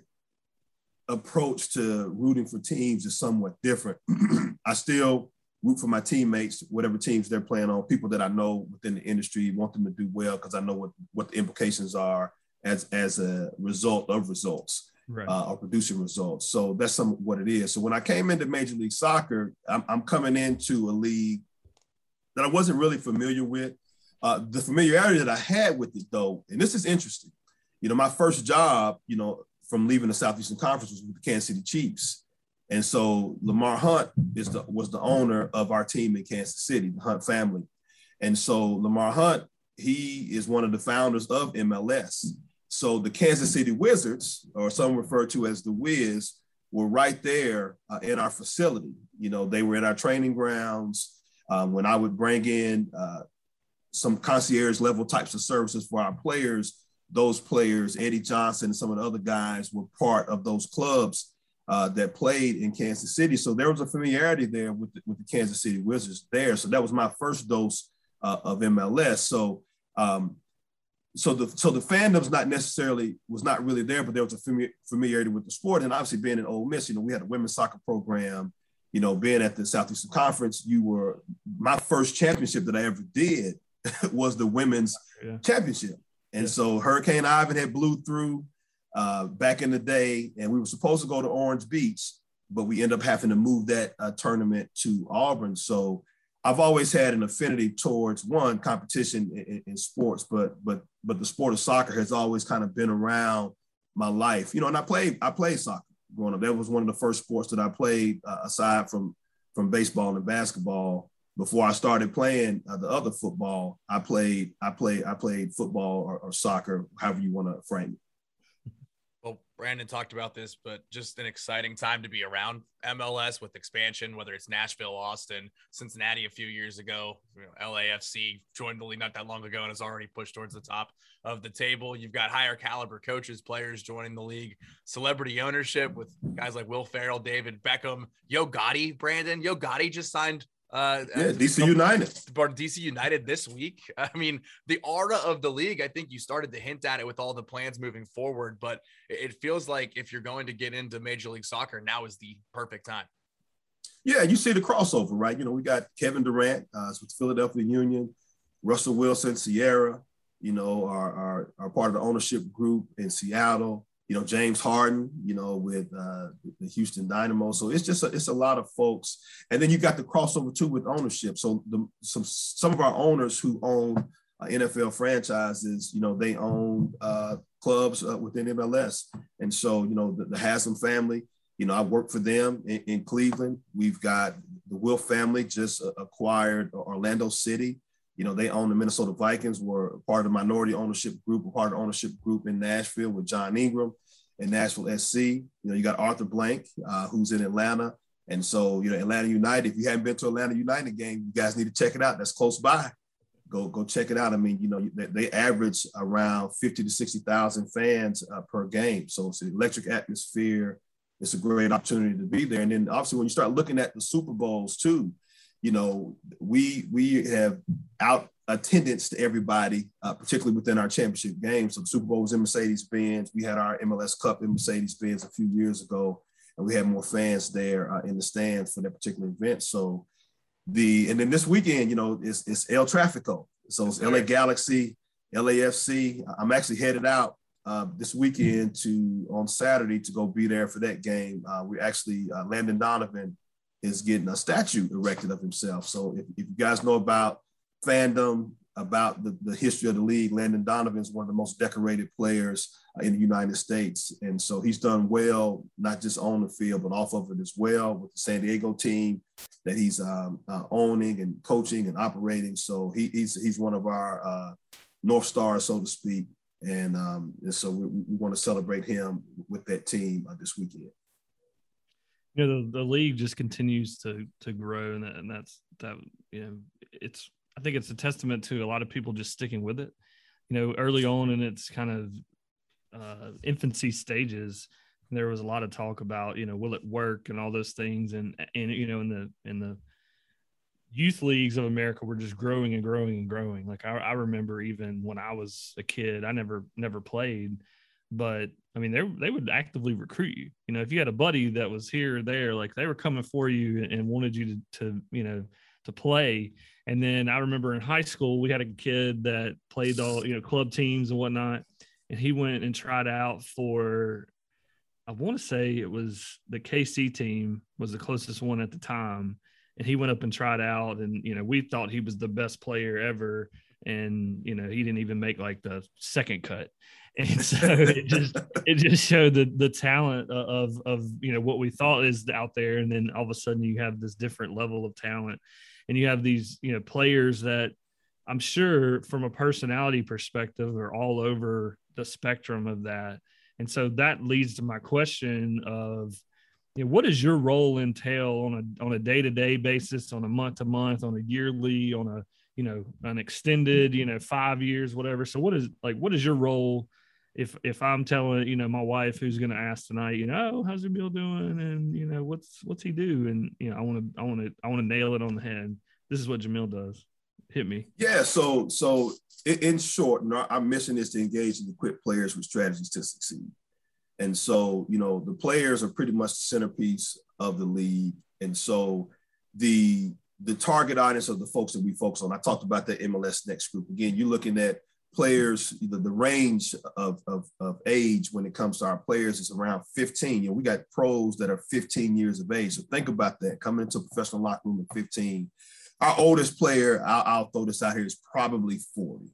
approach to rooting for teams is somewhat different. I still root for my teammates, whatever teams they're playing on, people that I know within the industry, want them to do well because I know what, what the implications are as, as a result of results right. uh, or producing results. So that's some what it is. So when I came into Major League Soccer, I'm, I'm coming into a league that I wasn't really familiar with. Uh, the familiarity that I had with it, though, and this is interesting. You know, my first job, you know, from leaving the Southeastern Conference was with the Kansas City Chiefs. And so Lamar Hunt is the was the owner of our team in Kansas City, the Hunt family. And so Lamar Hunt, he is one of the founders of MLS. So the Kansas City Wizards, or some refer to as the Wiz, were right there uh, in our facility. You know, they were in our training grounds. Um, when I would bring in uh, some concierge level types of services for our players, those players, Eddie Johnson and some of the other guys, were part of those clubs uh, that played in Kansas City. So there was a familiarity there with the, with the Kansas City Wizards there. So that was my first dose uh, of MLS. So um, so the so the fandom's not necessarily was not really there, but there was a familiarity with the sport. And obviously being in Ole Miss, you know, we had a women's soccer program. You know, being at the Southeastern Conference, you were my first championship that I ever did was the women's yeah. championship. And yeah. so Hurricane Ivan had blew through uh, back in the day, and we were supposed to go to Orange Beach, but we end up having to move that uh, tournament to Auburn. So I've always had an affinity towards one competition in, in, sports, but but but the sport of soccer has always kind of been around my life. You know, and I played I played soccer growing up. That was one of the first sports that I played uh, aside from from baseball and basketball. Before I started playing uh, the other football, I played I played I played football or, or soccer, however you want to frame it. Brandon talked about this, but just an exciting time to be around MLS with expansion, whether it's Nashville, Austin, Cincinnati a few years ago, you know, LAFC joined the league not that long ago and has already pushed towards the top of the table. You've got higher caliber coaches, players joining the league, celebrity ownership with guys like Will Ferrell, David Beckham, Yo Gotti, Brandon. Yo Gotti just signed uh, yeah, DC United. But DC United this week. I mean, the aura of the league, I think you started to hint at it with all the plans moving forward, but it feels like if you're going to get into Major League Soccer, now is the perfect time. Yeah, you see the crossover, right? You know, we got Kevin Durant uh, with Philadelphia Union, Russell Wilson, Ciara, you know, are, are, are part of the ownership group in Seattle you know James Harden, you know, with uh, the Houston Dynamo. So it's just a, it's a lot of folks, and then you got the crossover too with ownership. So the, some some of our owners who own uh, NFL franchises, you know, they own uh, clubs uh, within MLS, and so you know the, the Haslam family. You know, I work for them in, in Cleveland. We've got the Wilf family just uh, acquired Orlando City. You know, they own the Minnesota Vikings, were part of the minority ownership group, part of the ownership group in Nashville with John Ingram and Nashville SC. You know, you got Arthur Blank, uh, who's in Atlanta. And so, you know, Atlanta United, if you haven't been to Atlanta United game, you guys need to check it out. That's close by. Go, go check it out. I mean, you know, they, they average around 50 to 60,000 fans uh, per game. So it's an electric atmosphere. It's a great opportunity to be there. And then obviously when you start looking at the Super Bowls too, you know, we we have out attendance to everybody, uh, particularly within our championship games. So the Super Bowl was in Mercedes Benz. We had our MLS Cup in Mercedes Benz a few years ago, and we had more fans there uh, in the stands for that particular event. So the and then this weekend, you know, it's, it's El Trafico. So it's LA Galaxy, LAFC. I'm actually headed out uh, this weekend to on Saturday to go be there for that game. Uh, we actually uh, Landon Donovan is getting a statue erected of himself. So if, if you guys know about fandom, about the, the history of the league, Landon Donovan is one of the most decorated players uh, in the United States. And so he's done well, not just on the field, but off of it as well with the San Diego team that he's um, uh, owning and coaching and operating. So he, he's, he's one of our uh, North Stars, so to speak. And, um, and so we, we want to celebrate him with that team uh, this weekend you know the, the league just continues to to grow and, that, and that's that you know it's i think it's a testament to a lot of people just sticking with it. You know early on in its kind of uh, infancy stages there was a lot of talk about you know will it work and all those things. And and you know in the in the youth leagues of america were just growing and growing and growing. Like I, I remember even when i was a kid i never never played but I mean, they they would actively recruit you. You know, if you had a buddy that was here or there, like they were coming for you and wanted you to, to you know to play. And then I remember in high school we had a kid that played all you know club teams and whatnot, and he went and tried out for. I want to say it was the KC team was the closest one at the time, and he went up and tried out, and you know we thought he was the best player ever, and you know he didn't even make like the second cut and so it just it just showed the the talent of of you know what we thought is out there. And then all of a sudden you have this different level of talent and you have these you know players that i'm sure from a personality perspective are all over the spectrum of that. And so that leads to my question of you know, what does your role entail on a on a day-to-day basis on a month-to-month on a yearly on a you know an extended you know five years whatever? So what is like what is your role if if I'm telling you know my wife who's going to ask tonight, you know, oh, how's Jamil doing, and you know what's what's he do, and you know I want to I want to I want to nail it on the head. This is what Jamil does. Hit me. Yeah. So so in short, our mission is to engage and equip players with strategies to succeed. And so you know the players are pretty much the centerpiece of the league, and so the the target audience of the folks that we focus on. I talked about the MLS Next group. Again, you're looking at players, the, the range of, of, of, age when it comes to our players is around 15. You know, we got pros that are 15 years of age. So think about that coming into a professional locker room at 15. Our oldest player, I'll, I'll throw this out here, is probably 40,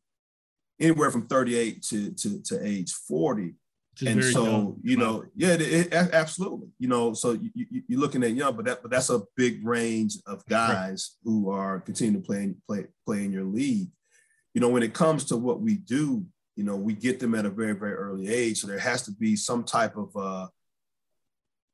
anywhere from 38 to, to, to age 40. And so, young. you know, yeah, it, it, absolutely. You know, so you, you, you're looking at young, but that but that's a big range of guys who are continuing to play play play in your league you know, when it comes to what we do, you know, we get them at a very, very early age. So there has to be some type of uh,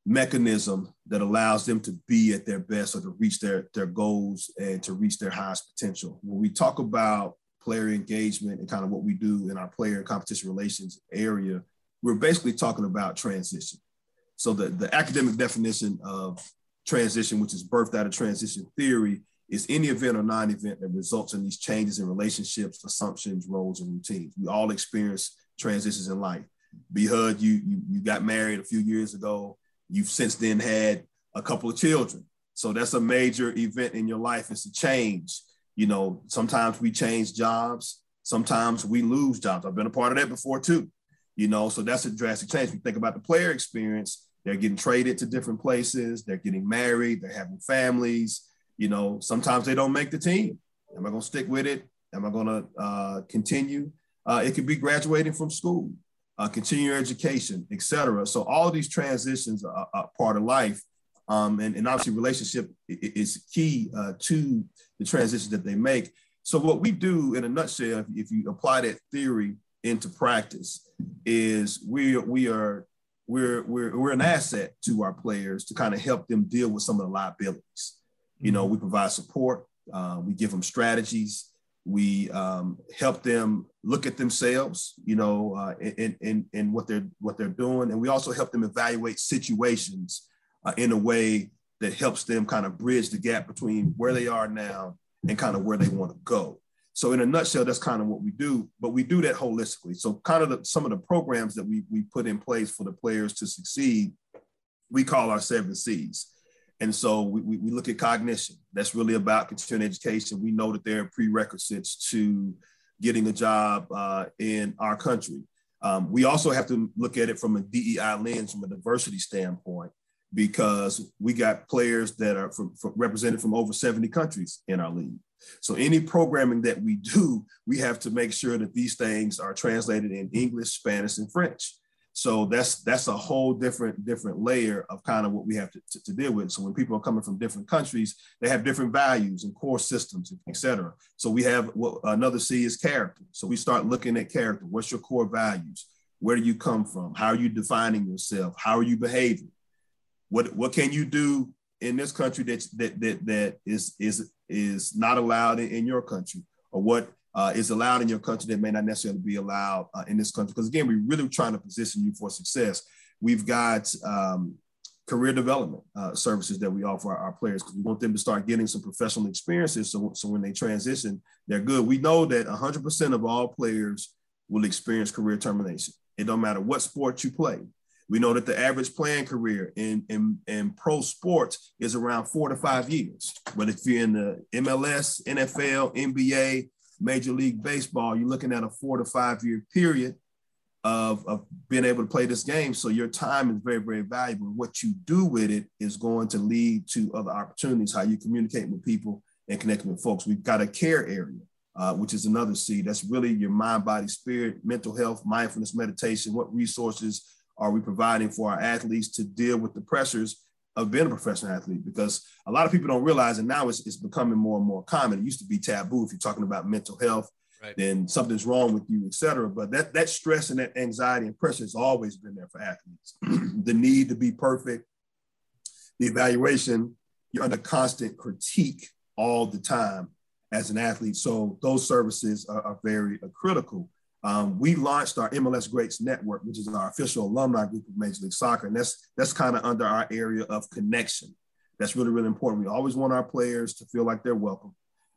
mechanism that allows them to be at their best or to reach their, their goals and to reach their highest potential. When we talk about player engagement and kind of what we do in our player and competition relations area, we're basically talking about transition. So the, the academic definition of transition, which is birthed out of transition theory, is any event or non-event that results in these changes in relationships, assumptions, roles, and routines. We all experience transitions in life. Be HUD, you, you you got married a few years ago. You've since then had a couple of children. So that's a major event in your life. It's a change. You know, sometimes we change jobs. Sometimes we lose jobs. I've been a part of that before too. You know, so that's a drastic change. We think about the player experience. They're getting traded to different places. They're getting married. They're having families you know, sometimes they don't make the team. Am I going to stick with it? Am I going to uh, continue? Uh, it could be graduating from school, uh, continuing education, etc. So all these transitions are, are part of life, um, and, and, obviously relationship is key uh, to the transitions that they make. So what we do, in a nutshell, if, if you apply that theory into practice, is we we are we're we're we're an asset to our players to kind of help them deal with some of the liabilities. You know, we provide support, uh, we give them strategies, we um, help them look at themselves, you know, uh, in, in, in what they're what they're doing, and we also help them evaluate situations uh, in a way that helps them kind of bridge the gap between where they are now and kind of where they want to go. So, in a nutshell, that's kind of what we do, but we do that holistically. So, kind of the, some of the programs that we we put in place for the players to succeed, we call our seven C's. And so we, we, look at cognition. That's really about continuing education. We know that there are prerequisites to getting a job uh, in our country. Um, we also have to look at it from a DEI lens, from a diversity standpoint, because we got players that are from, from represented from over 70 countries in our league. So any programming that we do, we have to make sure that these things are translated in English, Spanish, and French. So that's that's a whole different different layer of kind of what we have to, to, to, deal with. So when people are coming from different countries, they have different values and core systems, et cetera. So we have what another C is character. So we start looking at character. What's your core values? Where do you come from? How are you defining yourself? How are you behaving? What what can you do in this country that that that, that is is is not allowed in, in your country? Or what uh, is allowed in your country that may not necessarily be allowed uh, in this country. Because again, we're really trying to position you for success. We've got um, career development uh, services that we offer our, our players because we want them to start getting some professional experiences. So, so when they transition, they're good. We know that 100% of all players will experience career termination. It don't matter what sport you play. We know that the average playing career in, in, in pro sports is around four to five years. But if you're in the MLS, NFL, NBA, Major League Baseball, you're looking at a four to five year period of, of being able to play this game. So your time is very, very valuable. What you do with it is going to lead to other opportunities, how you communicate with people and connecting with folks. We've got a care area, uh, which is another C. That's really your mind, body, spirit, mental health, mindfulness, meditation. What resources are we providing for our athletes to deal with the pressures of being a professional athlete because a lot of people don't realize and now it's, it's becoming more and more common. It used to be taboo if you're talking about mental health right. then something's wrong with you etc but that that stress and that anxiety and pressure has always been there for athletes. The need to be perfect the evaluation you're under constant critique all the time as an athlete. So those services are, are very uh, critical um, we launched our MLS Greats Network, which is our official alumni group of Major League Soccer, and that's that's kind of under our area of connection. That's really really important. We always want our players to feel like they're welcome.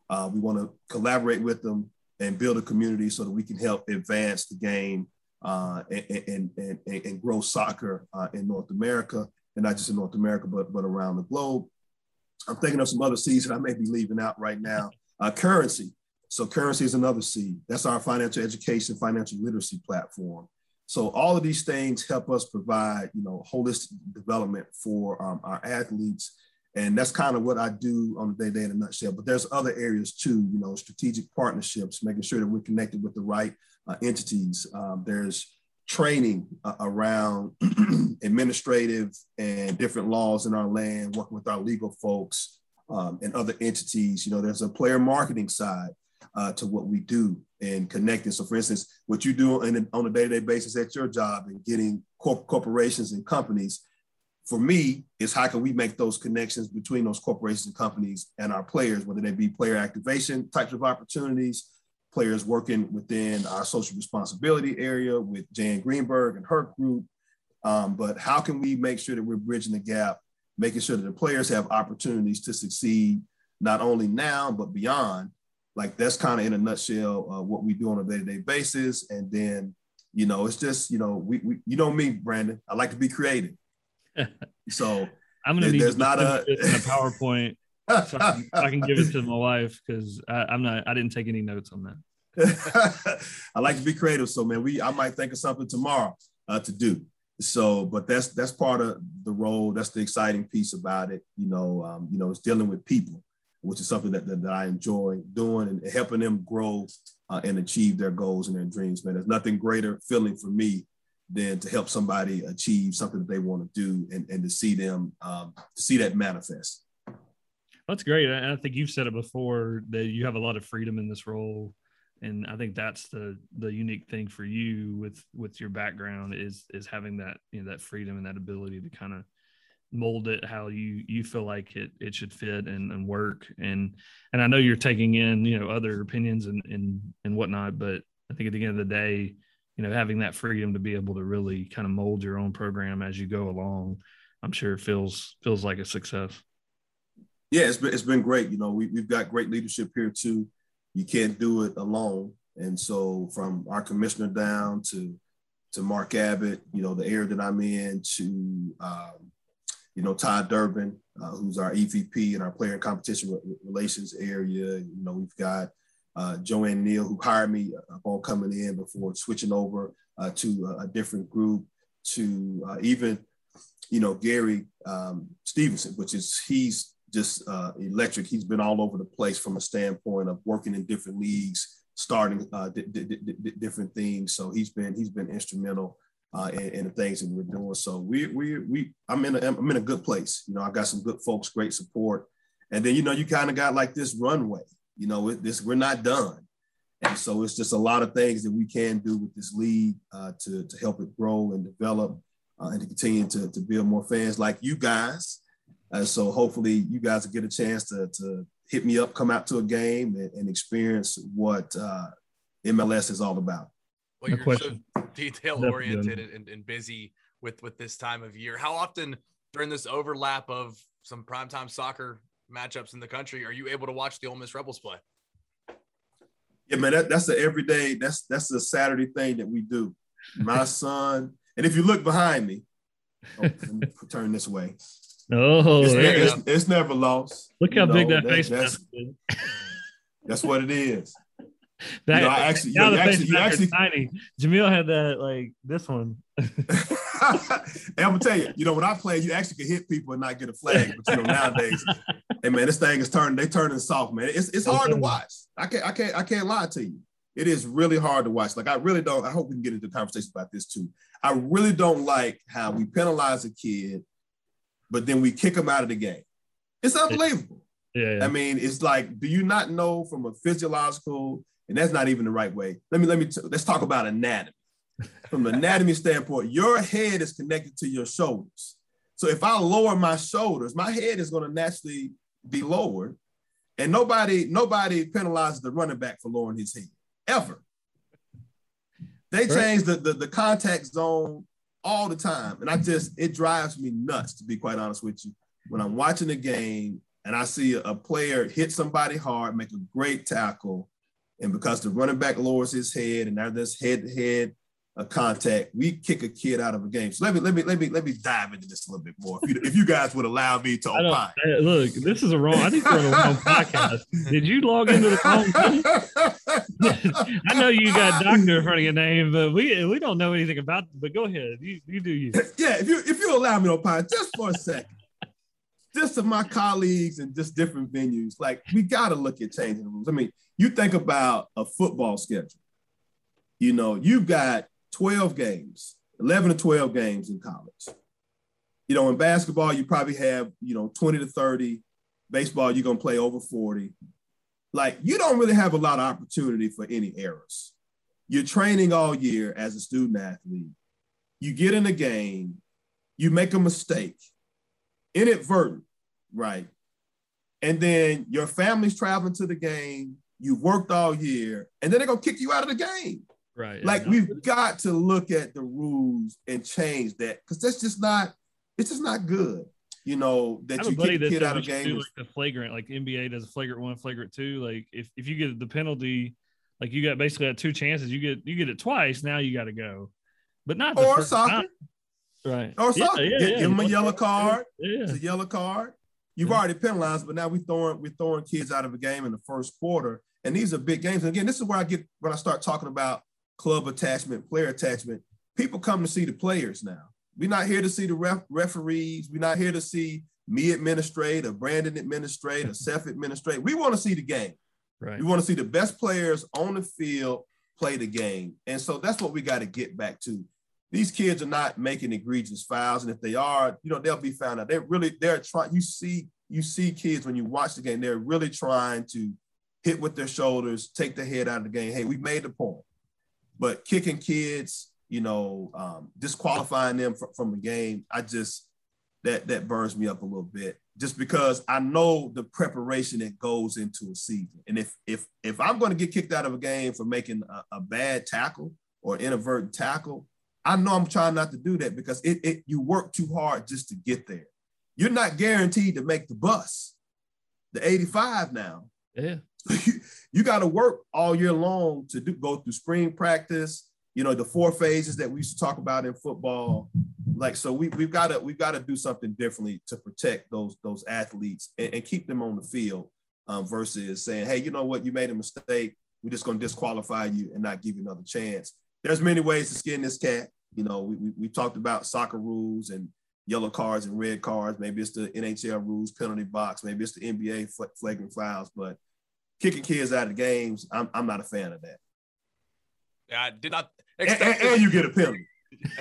Uh, we want to collaborate with them and build a community so that we can help advance the game uh, and, and, and, and, grow soccer uh, in North America, and not just in North America, but, but around the globe. I'm thinking of some other seeds that I may be leaving out right now. Uh, currency. So currency is another C. That's our financial education, financial literacy platform. So all of these things help us provide, you know, holistic development for um, our athletes. And that's kind of what I do on a day-to-day in a nutshell. But there's other areas too, you know, strategic partnerships, making sure that we're connected with the right uh, entities. Um, there's training uh, around administrative and different laws in our land, working with our legal folks um, and other entities. You know, there's a player marketing side uh, to what we do and connecting. So, for instance, what you do in, on a day-to-day basis at your job and getting corp- corporations and companies, for me, is how can we make those connections between those corporations and companies and our players, whether they be player activation types of opportunities, players working within our social responsibility area with Jan Greenberg and her group. Um, but how can we make sure that we're bridging the gap, making sure that the players have opportunities to succeed, not only now, but beyond? Like that's kind of in a nutshell uh, what we do on a day-to-day basis. And then, you know, it's just, you know, we, we you know me, Brandon, I like to be creative. So I'm gonna be there's not a, in a PowerPoint so I, can, I, can, give it to my wife because I'm not I didn't take any notes on that. I like to be creative. So man, we I might think of something tomorrow uh, to do. So, but that's that's part of the role. That's the exciting piece about it. You know, um, you know, it's dealing with people, which is something that, that, that I enjoy doing and helping them grow uh, and achieve their goals and their dreams. Man, there's nothing greater feeling for me than to help somebody achieve something that they want to do and, and to see them um, to see that manifest. That's great. And I think you've said it before that you have a lot of freedom in this role and i think that's the the unique thing for you with with your background is is having that you know that freedom and that ability to kind of mold it how you you feel like it it should fit and, and work. And and i know you're taking in you know other opinions and and and whatnot but i think at the end of the day you know having that freedom to be able to really kind of mold your own program as you go along i'm sure it feels feels like a success. Yeah it's been, it's been great. You know we, we've got great leadership here too. You can't do it alone. And so from our commissioner down to to Mark Abbott, you know, the area that I'm in, to um, you know Todd Durbin, uh, who's our EVP in our player and competition relations area. You know, we've got uh, Joanne Neal, who hired me upon coming in before switching over uh, to a, different group. To uh, even, you know, Gary um, Stevenson, which is he's just uh, electric. He's been all over the place from a standpoint of working in different leagues, starting d- d- d- different things. So he's been he's been instrumental uh, the things that we're doing. So we we we I'm in a, I'm in a good place. You know, I got some good folks, great support, and then you know you kind of got like this runway. You know, this we're not done. And so it's just a lot of things that we can do with this league uh, to, to help it grow and develop uh, and to continue to, to build more fans like you guys and so hopefully you guys will get a chance to, to hit me up, come out to a game and, and experience what uh, MLS is all about. Well, you're question. so detail oriented and, and, busy with, with this time of year. How often during this overlap of some primetime soccer matchups in the country are you able to watch the Ole Miss Rebels play? Yeah, man, that, that's the everyday, that's that's a Saturday thing that we do. My son, and if you look behind me, oh, turn this way. Oh, it's, it's, it's, never lost. Look how know, big that, that face that's, that's what it is. That, you know, I actually, now the actually, face actually, tiny. Jamil had that like this one. and I'm gonna tell you, you know, when I play, you actually can hit people and not get a flag. But you know, nowadays, hey man, this thing is turning, they turning soft, man. It's it's hard to watch. I can't, I can't, I can't lie to you. It is really hard to watch. Like I really don't. I hope we can get into a conversation about this too. I really don't like how we penalize a kid but then we kick them out of the game. It's unbelievable. Yeah, yeah. I mean, it's like, do you not know from a physiological, and that's not even the right way. Let me let me t- let's talk about anatomy. From the anatomy standpoint, your head is connected to your shoulders. So if I lower my shoulders, my head is going to naturally be lowered. And nobody, nobody penalizes the running back for lowering his head ever. They right. change the, the the contact zone all the time, and I just it drives me nuts to be quite honest with you. When I'm watching a game and I see a, a player hit somebody hard, make a great tackle, and because the running back lowers his head and now there's head to head a contact, we kick a kid out of a game. So let me let me let me let me dive into this a little bit more. If you, if you guys would allow me to opine. Look, this is a wrong. I think we're on the wrong podcast. Did you log into the wrong? I know you got doctor in front of your name, but we we don't know anything about. It, but go ahead, you you do you. Yeah, if you if you allow me to opine just for a second. Just to my colleagues and just different venues, like we got to look at changing rules. I mean, you think about a football schedule. You know, you've got 12 games, 11 to 12 games in college. You know, in basketball, you probably have, you know, 20 to 30. Baseball, you're going to play over 40. Like, you don't really have a lot of opportunity for any errors. You're training all year as a student athlete. You get in a game, you make a mistake, inadvertent, right? And then your family's traveling to the game, you've worked all year, and then they're to kick you out of the game. Right. Like yeah. we've got to look at the rules and change that because that's just not it's just not good. You know that you kick a kid out of game. Like the flagrant, like NBA does a flagrant one, flagrant two. Like if, if you get the penalty, like you got basically had two chances. You get you get it twice. Now you got to go, but not or soccer. Time. Right. Or soccer. Yeah, yeah, yeah. Give them a yellow card. Yeah. It's a yellow card. You've already penalized, but now we're throwing we're throwing kids out of a game in the first quarter. And these are big games. And again, this is where I get when I start talking about club attachment, player attachment. People come to see the players now. We're not here to see the ref- referees. We're not here to see me administrate or Brandon administrate or Seth administrate. We want to see the game. Right. We want to see the best players on the field play the game. And so that's what we got to get back to. These kids are not making egregious fouls. And if they are, you know, they'll be found out. They're really, they're trying, you see, you see kids when you watch the game, they're really trying to hit with their shoulders, take the head out of the game. Hey, we made the point. But kicking kids, you know, um, disqualifying them from, from the game, I just that that burns me up a little bit. Just because I know the preparation that goes into a season, and if if if I'm going to get kicked out of a game for making a, a bad tackle or inadvertent tackle, I know I'm trying not to do that because it, it you work too hard just to get there. You're not guaranteed to make the bus, the 85 now. Yeah. you got to work all year long to do go through spring practice. You know the four phases that we used to talk about in football. Like so, we we've got to we've got to do something differently to protect those those athletes and, and keep them on the field um, versus saying, hey, you know what, you made a mistake. We're just going to disqualify you and not give you another chance. There's many ways to skin this cat. You know, we, we, we talked about soccer rules and yellow cards and red cards. Maybe it's the NHL rules, penalty box. Maybe it's the NBA flagrant fouls. But kicking kids out of games, I'm, I'm not a fan of that. Yeah, I did not expect and, and, and you get a penalty.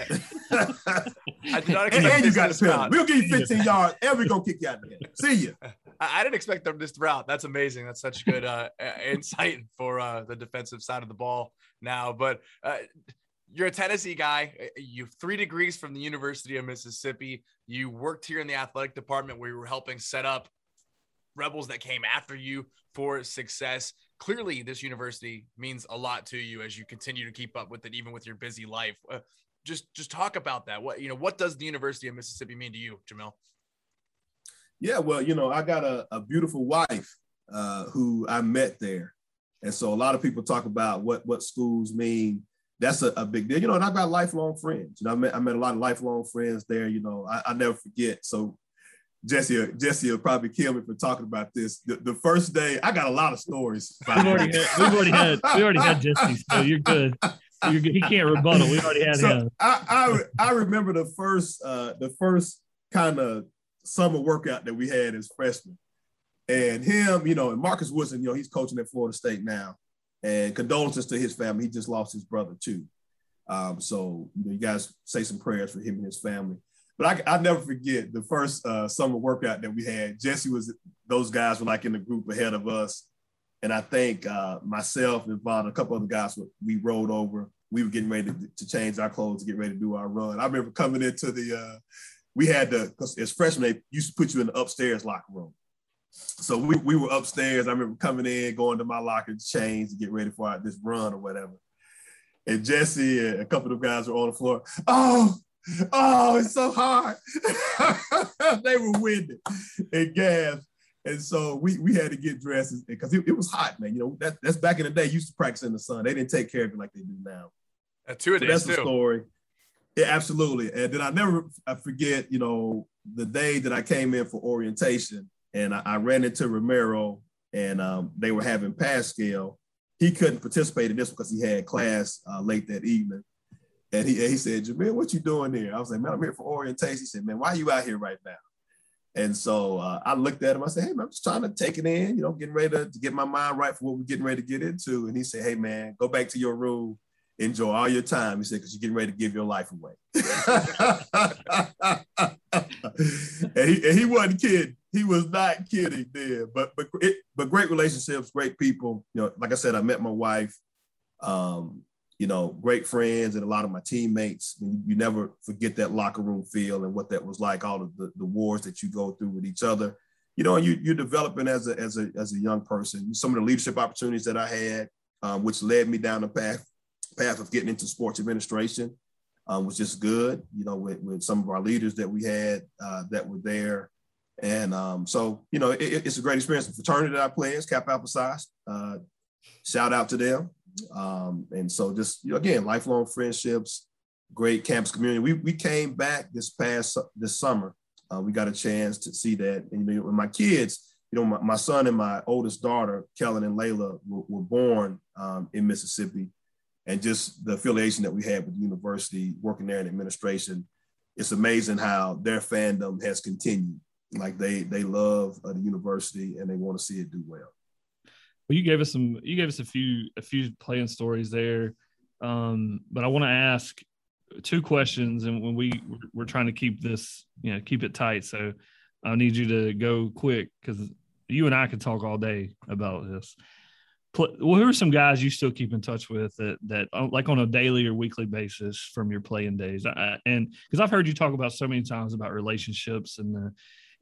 I did not expect and, and you got a penalty. We'll give you 15 yards and we're gonna kick you out of there. See you. I, I didn't expect them this route. That's amazing. That's such good uh, insight for uh, the defensive side of the ball now. But uh, you're a Tennessee guy. You've three degrees from the University of Mississippi. You worked here in the athletic department where you were helping set up rebels that came after you for success. Clearly, this university means a lot to you as you continue to keep up with it, even with your busy life. Uh, just, just talk about that. What you know, what does the University of Mississippi mean to you, Jamil? Yeah, well, you know, I got a, a beautiful wife uh, who I met there, and so a lot of people talk about what what schools mean. That's a, a big deal, you know. And I've got lifelong friends. You know, I met I met a lot of lifelong friends there. You know, I, I never forget. So Jesse, Jesse will probably kill me for talking about this. The, the first day, I got a lot of stories. We've already, had, we've already had, we already had Jesse, so you're good. You're good. He can't rebuttal. We already had so him. I, I, I remember the first, uh, the first kind of summer workout that we had as freshmen, and him, you know, and Marcus Woodson, you know, he's coaching at Florida State now, and condolences to his family. He just lost his brother too. Um, so you know, you guys say some prayers for him and his family. But I, I never forget the first uh, summer workout that we had. Jesse was, those guys were like in the group ahead of us. And I think uh, myself and Vaughn, a couple other guys, we rolled over. We were getting ready to, to, change our clothes to get ready to do our run. I remember coming into the, uh, we had the, as freshmen, they used to put you in the upstairs locker room. So we, we were upstairs. I remember coming in, going to my locker to change to get ready for this run or whatever. and Jesse and a couple of guys were on the floor. Oh, oh, it's so hard. they were winded and gas. And so we we had to get dressed because it, it, was hot, man. You know, that, that's back in the day, used to practice in the sun. They didn't take care of it like they do now. Uh, two so That's too. the story. Yeah, absolutely. And then I never I forget, you know, the day that I came in for orientation and I, I ran into Romaro and um, they were having Pascal. He couldn't participate in this because he had class uh, late that evening. And he, he said, Jamil, what you doing there? I was like, man, I'm here for orientation. He said, man, why are you out here right now? And so uh, I looked at him. I said, "Hey man, I'm just trying to take it in, you know, getting ready to, to, get my mind right for what we're getting ready to get into." And he said, "Hey man, go back to your room, enjoy all your time." He said, "Because you're getting ready to give your life away." and, he, and he wasn't kidding. He was not kidding there. But but it, but great relationships, great people. You know, like I said, I met my wife. Um, you know, great friends and a lot of my teammates. You never forget that locker room feel and what that was like, all of the, the wars that you go through with each other. You know, and you, you're developing as a, as, a, as a young person. Some of the leadership opportunities that I had, um, which led me down the path, path of getting into sports administration, um, was just good, you know, with, with some of our leaders that we had uh, that were there. And um, so, you know, it, it's a great experience. The fraternity that I play is Kappa Alpha Psi. Uh, shout out to them. Um, and so just you know, again, lifelong friendships, great campus community. We we came back this past this summer. Uh, we got a chance to see that. And you know, my kids, you know, my, my son and my oldest daughter, Kellen and Layla, were, were born um, in Mississippi. And just the affiliation that we had with the university, working there in administration, it's amazing how their fandom has continued. Like they they love uh, the university and they want to see it do well. Well, you gave us some. You gave us a few a few playing stories there, um, but I want to ask two questions. And when we we're trying to keep this, you know, keep it tight. So I need you to go quick because you and I could talk all day about this. Well, who are some guys you still keep in touch with that that uh, like on a daily or weekly basis from your playing days? I, and because I've heard you talk about so many times about relationships and the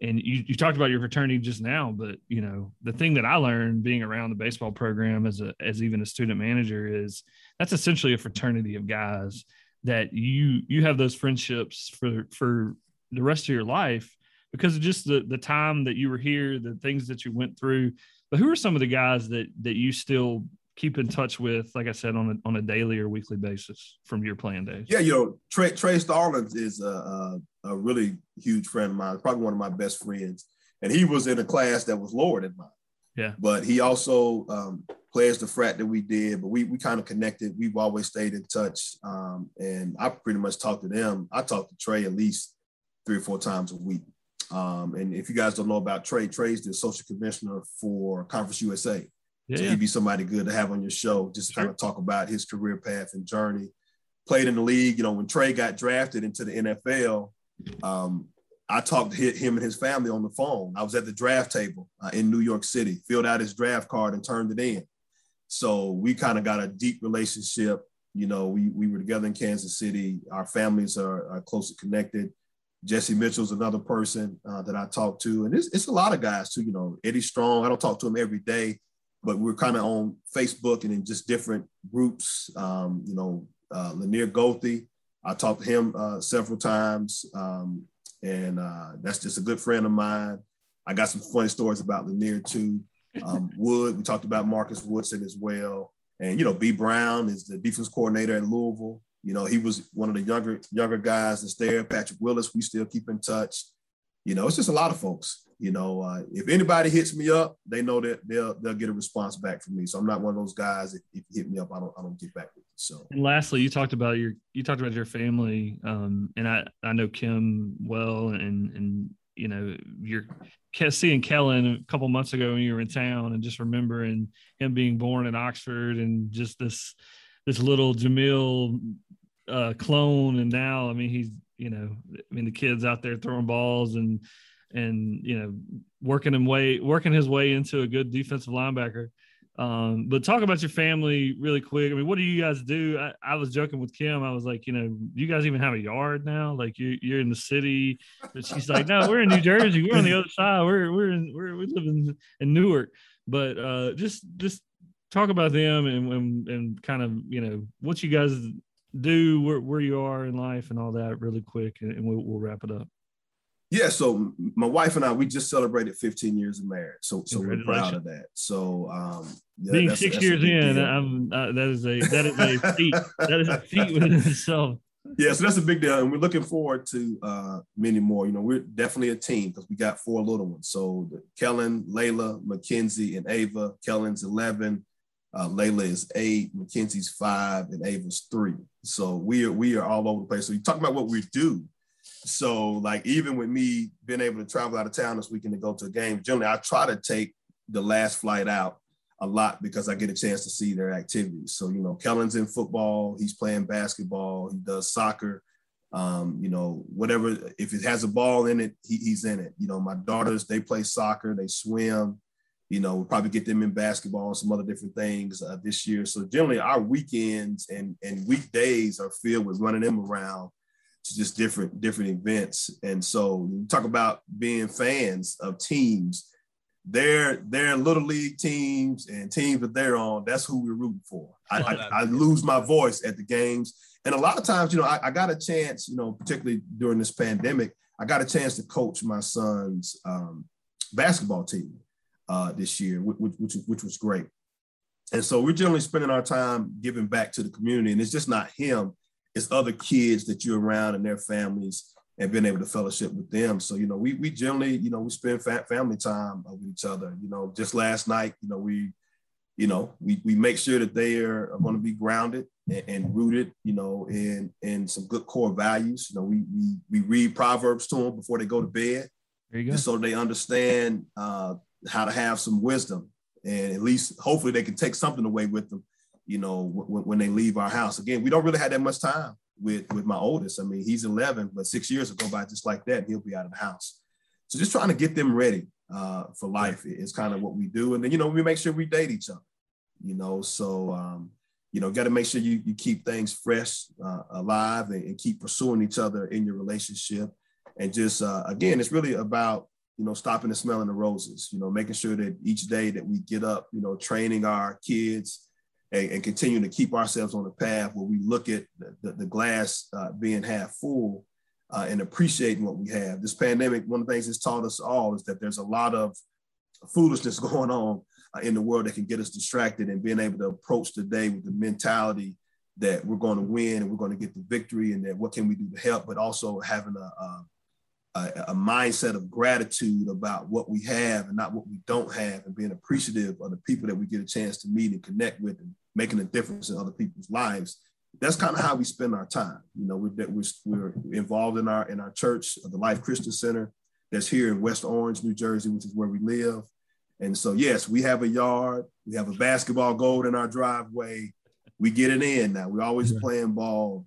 and you, you talked about your fraternity just now, but you know, the thing that I learned being around the baseball program as a, as even a student manager is that's essentially a fraternity of guys that you, you have those friendships for, for the rest of your life because of just the, the time that you were here, the things that you went through. But who are some of the guys that, that you still keep in touch with, like I said, on a, on a daily or weekly basis from your playing days? Yeah, you know, Trey, Trey Stallings is a, a, really huge friend of mine, probably one of my best friends. And he was in a class that was lower than mine. Yeah. But he also um, plays the frat that we did, but we, we kind of connected. We've always stayed in touch. Um, and I pretty much talk to them. I talk to Trey at least three or four times a week. Um, and if you guys don't know about Trey, Trey's the social commissioner for Conference USA. Yeah, so he'd be somebody good to have on your show, just to kind of talk about his career path and journey. Played in the league, you know, when Trey got drafted into the NFL, um, I talked to him and his family on the phone. I was at the draft table uh, in New York City, filled out his draft card and turned it in. So we kind of got a deep relationship. You know, we, we were together in Kansas City. Our families are, are closely connected. Jesse Mitchell's another person uh, that I talked to. And it's, it's a lot of guys too, you know, Eddie Strong. I don't talk to him every day, but we're kind of on Facebook and in just different groups. Um, you know, uh, Lanier Goethe, I talked to him uh, several times, um, and uh, that's just a good friend of mine. I got some funny stories about Lanier too. Um, Wood, we talked about Marcus Woodson as well, and you know, B Brown is the defense coordinator at Louisville. You know, he was one of the younger younger guys that's there. Patrick Willis, we still keep in touch. You know, it's just a lot of folks you know, uh, if anybody hits me up, they know that they'll they'll get a response back from me. So I'm not one of those guys. If, if you hit me up, I don't I don't get back with you. So. And lastly, you talked about your you talked about your family, um, and I I know Kim well, and and you know you're seeing Kellen a couple months ago when you were in town, and just remembering him being born in Oxford, and just this this little Jamil uh, clone, and now I mean he's you know I mean the kids out there throwing balls and and you know working him way working his way into a good defensive linebacker. Um, but talk about your family really quick. I mean, what do you guys do? I, I, was joking with Kim. I was like, you know, you guys even have a yard now? Like you, you're in the city. But she's like, no, we're in New Jersey. We're on the other side. We're we're in we're we live in, in Newark. But uh, just just talk about them and, and and kind of you know what you guys do, where, where you are in life, and all that really quick, and, and we'll, we'll wrap it up. Yeah, so my wife and I, we just celebrated 15 years of marriage, so so we're proud of that. So um, yeah, being that's, six that's years in, I'm, uh, that is a that is a feat. that is a feat within itself. Yeah, so that's a big deal, and we're looking forward to uh, many more. You know, we're definitely a team because we got four little ones. So Kellen, Layla, Mackenzie, and Ava. Kellen's 11, uh, Layla is eight, Mackenzie's five, and Ava's three. So we are we are all over the place. So you talk about what we do. So like even with me being able to travel out of town this weekend to go to a game, generally I try to take the last flight out a lot because I get a chance to see their activities. So you know, Kellen's in football, he's playing basketball, he does soccer. Um, you know, whatever if it has a ball in it, he, he's in it. You know, my daughters they play soccer, they swim you know, we'll probably get them in basketball and some other different things uh, this year. So generally, our weekends and and weekdays are filled with running them around to just different different events. And so, you talk about being fans of teams. They're they're little league teams and teams that they're on. That's who we're rooting for. I, I, I lose my voice at the games, and a lot of times, you know, I, I got a chance, you know, particularly during this pandemic, I got a chance to coach my son's um, basketball team uh, this year, which, which, which was great. And so we're generally spending our time giving back to the community. And it's just not him, it's other kids that you're around and their families and being able to fellowship with them. So, you know, we, we generally, you know, we spend fa- family time with each other. You know, just last night, you know, we, you know, we, we make sure that they are, are going to be grounded and, and, rooted, you know, in, in some good core values. You know, we, we, we read Proverbs to them before they go to bed. There you go. so they understand uh, how to have some wisdom and at least hopefully they can take something away with them you know when, when they leave our house. Again we don't really have that much time with with my oldest. I mean he's 11 but six years will go by just like that and he'll be out of the house. So just trying to get them ready uh, for life is kind of what we do. And then you know we make sure we date each other you know so um, you know got to make sure you, you keep things fresh uh, alive and, and, keep pursuing each other in your relationship. And just uh, again it's really about you know, stopping and smelling the roses, you know, making sure that each day that we get up, you know, training our kids and, and continuing to keep ourselves on the path where we look at the, the, the glass uh, being half full uh, and appreciating what we have. This pandemic, one of the things it's taught us all is that there's a lot of foolishness going on uh, in the world that can get us distracted and being able to approach the day with the mentality that we're going to win and we're going to get the victory and that what can we do to help, but also having a, a a, a, mindset of gratitude about what we have and not what we don't have, and being appreciative of the people that we get a chance to meet and connect with, and making a difference in other people's lives. That's kind of how we spend our time. You know, we're, we're, we're involved in our in our church, uh, the Life Christian Center, that's here in West Orange, New Jersey, which is where we live. And so, yes, we have a yard. We have a basketball goal in our driveway. We get it in now. We're always playing ball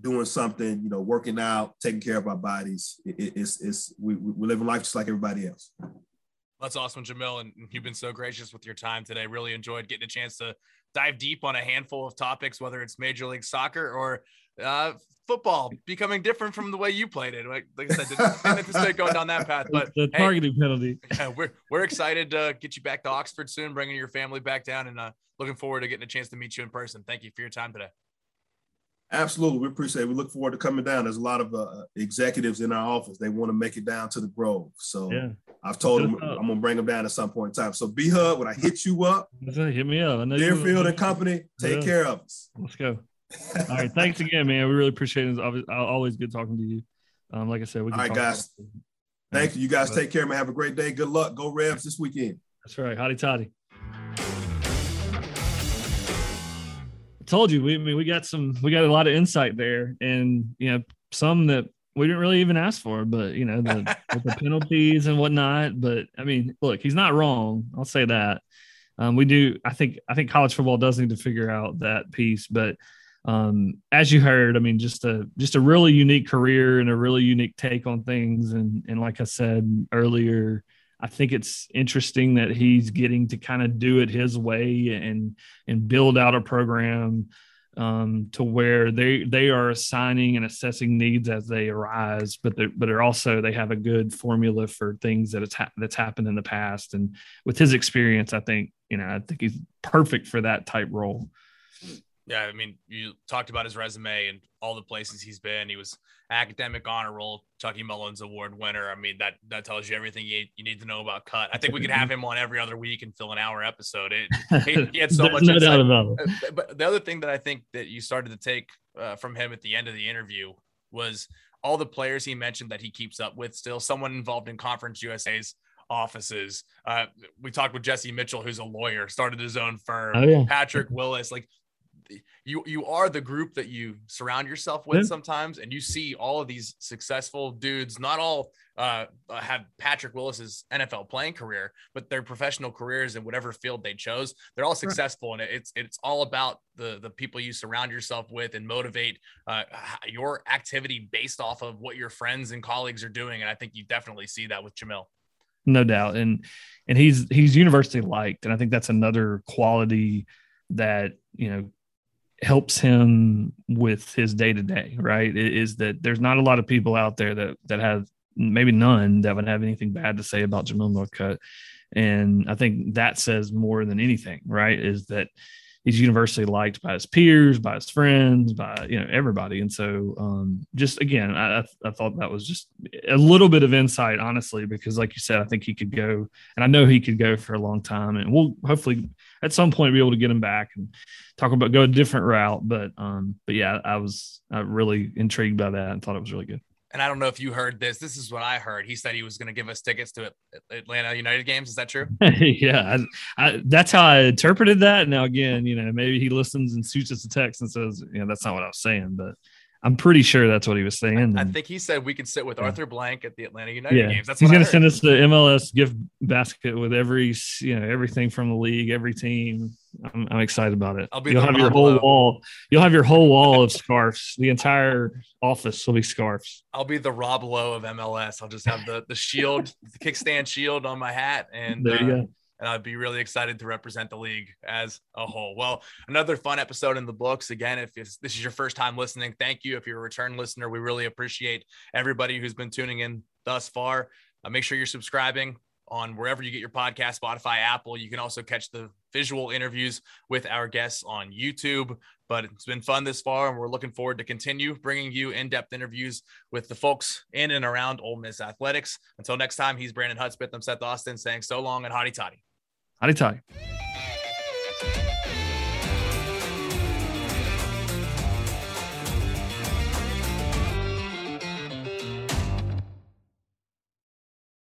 doing something, you know, working out, taking care of our bodies. It, it's, it's, we, we're living life just like everybody else. That's awesome, Jamil. And you've been so gracious with your time today. Really enjoyed getting a chance to dive deep on a handful of topics, whether it's Major League Soccer or uh, football becoming different from the way you played it. Like, like I said, didn't, didn't anticipate going down that path. But the targeting hey, penalty. Yeah, we're we're excited to get you back to Oxford soon, bringing your family back down, and uh, looking forward to getting a chance to meet you in person. Thank you for your time today. Absolutely, we appreciate. it. We look forward to coming down. There's a lot of uh, executives in our office. They want to make it down to the Grove. So yeah. I've told them I'm gonna bring them down at some point in time. So B Hub, when I hit you up, hit me up. I know Deerfield and Company, take yeah. care of us. Let's go. All right, thanks again, man. We really appreciate it. It's always good talking to you. Um, like I said, we do all right, guys. Thank you. You guys take care, man. Have a great day. Good luck. Go Revs this weekend. That's right. Hotty toddy. Told you we I mean, we got some we got a lot of insight there, and you know some that we didn't really even ask for, but you know the, the penalties and whatnot. But I mean, look, he's not wrong. I'll say that. Um, we do. I think I think college football does need to figure out that piece, but. Um, as you heard, I mean, just a just a really unique career and a really unique take on things, and and like I said earlier, I think it's interesting that he's getting to kind of do it his way and and build out a program um, to where they they are assigning and assessing needs as they arise, but they're, but they're also they have a good formula for things that it's ha- that's happened in the past. And with his experience, I think you know, I think he's perfect for that type role. Yeah, I mean, you talked about his resume and all the places he's been. He was academic honor roll, Chucky Mullins Award winner. I mean, that that tells you everything you, you need to know about Cut. I think we could have him on every other week and fill an hour episode. It, he, he had so much. no insight. doubt about it. Uh, But the other thing that I think that you started to take uh, from him at the end of the interview was all the players he mentioned that he keeps up with. Still, someone involved in Conference USA's offices. Uh, we talked with Jesse Mitchell, who's a lawyer, started his own firm. Oh, yeah. Patrick Willis, like you you are the group that you surround yourself with Yeah. sometimes and you see all of these successful dudes. Not all uh, have patrick willis's nfl playing career but their professional careers in whatever field they chose they're all successful and it's it's all about the the people you surround yourself with and motivate uh, your activity based off of what your friends and colleagues are doing and i think you definitely see that with jamil. No doubt and and he's he's university liked and i think that's another quality that you know helps him with his day to day right Is that there's not a lot of people out there that that have maybe none that would have anything bad to say about Jamil Northcutt and i think that says more than anything right? Is that he's universally liked by his peers by his friends by you know everybody. And so um just again I, I I thought that was just a little bit of insight honestly because like you said i think he could go and i know he could go for a long time and we'll hopefully at some point be able to get him back and talk about go a different route. But um but yeah i was uh, really intrigued by that and thought it was really good and i don't know if you heard this this is what i heard. He said he was going to give us tickets to atlanta united games is that true? Yeah I, I, that's how i interpreted that. Now again you know maybe he listens and shoots us a text and says you know that's not what i was saying but i'm pretty sure that's what he was saying I and- think he said we could sit with Yeah. Arthur Blank at the Atlanta United yeah, games. That's he's going to send us the MLS gift basket with every, you know, everything from the league, every team. I'm, I'm excited about it. I'll be You'll have your whole wall. You'll have your whole wall of scarves. The entire office will be scarves. I'll be the Rob Lowe of MLS. I'll just have the the shield, the kickstand shield on my hat, and There you uh, go. And I'd be really excited to represent the league as a whole. Well, another fun episode in the books. Again, if this is your first time listening, thank you. If you're a return listener, we really appreciate everybody who's been tuning in thus far. Uh, make sure you're subscribing on wherever you get your podcast, Spotify, Apple. You can also catch the visual interviews with our guests on YouTube. But it's been fun this far, and we're looking forward to continue bringing you in-depth interviews with the folks in and around Ole Miss athletics. Until next time, he's Brandon Hudspeth. I'm Seth Austin saying so long and hotty toddy. Hotty toddy.